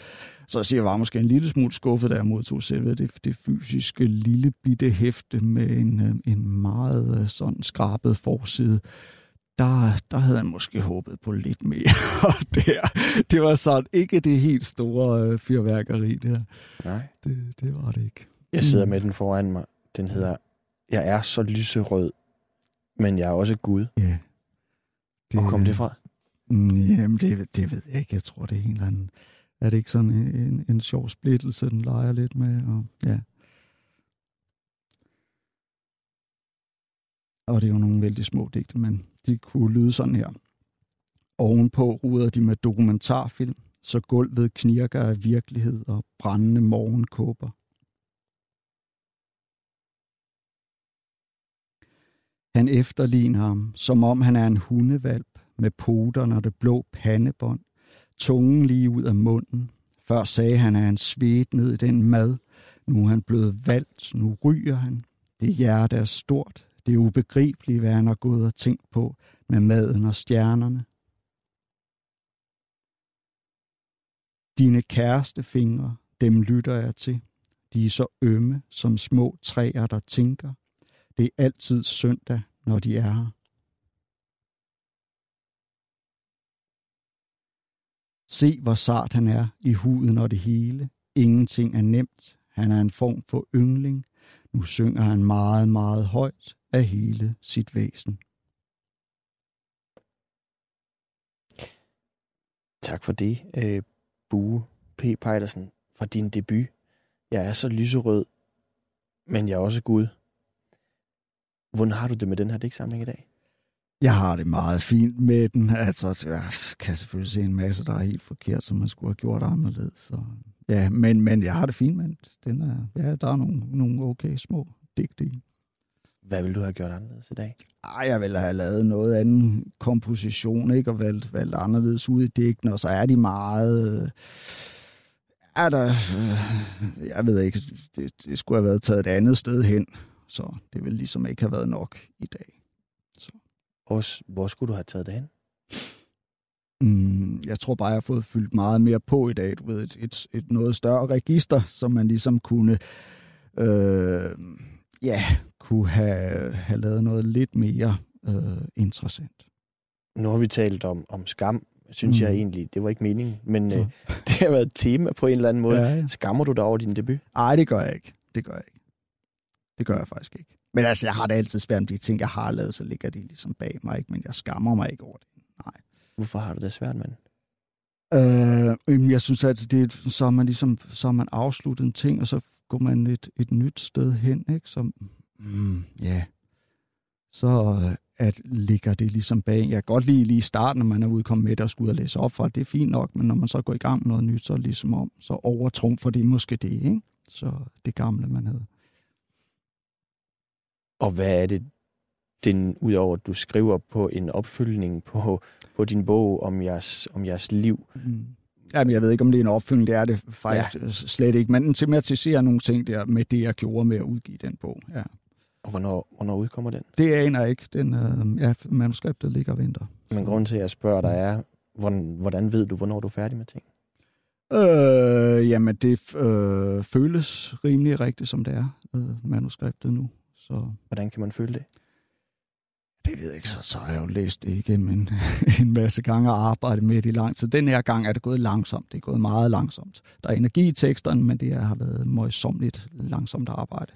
Så jeg siger, jeg var måske en lille smule skuffet, da jeg modtog selve det, det fysiske lille bitte hæfte med en, øh, en meget øh, sådan skrabet forside. Der, der havde jeg måske håbet på lidt mere. Og det, det var sådan ikke det helt store øh, fyrværkeri der. Nej. Det, det var det ikke. Jeg sidder Mm. med den foran mig. Den hedder, jeg er så lyserød, men jeg er også Gud. Ja. Hvor kom det fra? Mm, Jamen, det, det ved jeg ikke. Jeg tror, det er en eller anden... Er det ikke sådan en, en, en sjov splittelse, den leger lidt med? Og, ja. Og det er jo nogle vældig små digte, men de kunne lyde sådan her. Ovenpå ruder de med dokumentarfilm, så gulvet knirker af virkelighed og brændende morgenkåber. Han efterligner ham, som om han er en hundevalp med poterne og det blå pandebånd, tungen lige ud af munden. Før sagde han, at han svedte ned i den mad. Nu er han blevet valgt, nu ryger han. Det hjerte er stort. Det ubegribelige, hvad han har gået og tænkt på med maden og stjernerne. Dine kæreste fingre, dem lytter jeg til. De er så ømme som små træer, der tænker. Det er altid søndag, når de er her. Se, hvor sart han er i huden og det hele. Ingenting er nemt. Han er en form for yngling. Nu synger han meget, meget højt af hele sit væsen. Tak for det, øh, Bue P. Pejdersen, fra din debut. Jeg er så lyserød, men jeg er også Gud. Hvordan har du det med den her digtsamling i dag? Jeg har det meget fint med den. Altså, jeg kan selvfølgelig se en masse, der er helt forkert, som man skulle have gjort anderledes. Så, ja, men, men jeg har det fint med den. Er, ja, der er nogle, nogle okay små digte i. Hvad vil du have gjort anderledes i dag? Ej, jeg ville have lavet noget anden komposition, ikke? Og valgt, valgt anderledes ud i digtene, og så er de meget... øh, Er der... øh, Jeg ved ikke, det, det skulle have været taget et andet sted hen, så det ville ligesom ikke have været nok i dag. Hvor, hvor skulle du have taget det hen? Mm, jeg tror bare, jeg har fået fyldt meget mere på i dag. Du ved, et, et, et noget større register, som man ligesom kunne... Øh, ja, kunne have, have lavet noget lidt mere øh, interessant. Nu har vi talt om, om skam, synes mm. Jeg egentlig. Det var ikke meningen, men Nå. øh, det har været et tema på en eller anden måde. Ja, ja. Skammer du dig over din debut? Ej, det gør jeg ikke. Det gør jeg ikke. Det gør jeg faktisk ikke. Men altså, jeg har det altid svært med de ting, jeg har lavet, så ligger de ligesom bag mig, ikke? men jeg skammer mig ikke over det. Nej. Hvorfor har du det svært med? Øh, jeg synes altid, det er, så har man ligesom så har man afsluttet en ting, og så går man et, et nyt sted hen, ikke? Så, mm, ja. Så øh, at ligger det ligesom bag. Jeg kan godt lide lige i starten, når man er udkommet med det og skulle ud og læse op for, det er fint nok, men når man så går i gang med noget nyt, så ligesom om, så overtrumfer det måske det, ikke? Så det gamle, man havde. Og hvad er det, den, udover at du skriver på en opfølgning på, på din bog om jeres, om jeres liv? Mm. Jamen, jeg ved ikke, om det er en opfølgning, det er det faktisk ja. slet ikke, men tematiserer nogle ting der med det, jeg gjorde med at udgive den bog. Ja. Og hvornår, hvornår udkommer den? Det aner jeg ikke. Den, øh, ja, manuskriptet ligger og venter. Men grunden til, at jeg spørger dig er, hvordan, hvordan ved du, hvornår du er færdig med ting? Øh, jamen, det øh, føles rimelig rigtigt, som det er, øh, manuskriptet nu. Så. Hvordan kan man føle det? Det ved jeg ikke, så, så har jeg jo læst det igennem en, en masse gange og arbejdet med det i lang tid. Den her gang er det gået langsomt. Det er gået meget langsomt. Der er energi i teksterne, men det har været møjsomligt langsomt arbejde.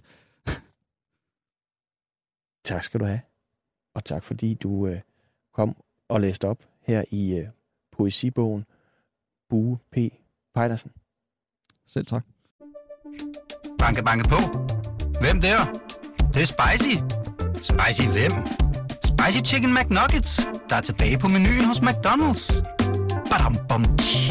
Tak skal du have. Og tak fordi du øh, kom og læste op her i øh, poesibogen Bue P. Pejdersen. Selv tak. Banke, banke på. Hvem der? Det, det er spicy. Spicy hvem? Spicy Chicken McNuggets, der er tilbage på menuen hos McDonald's. Badum, bom, tji.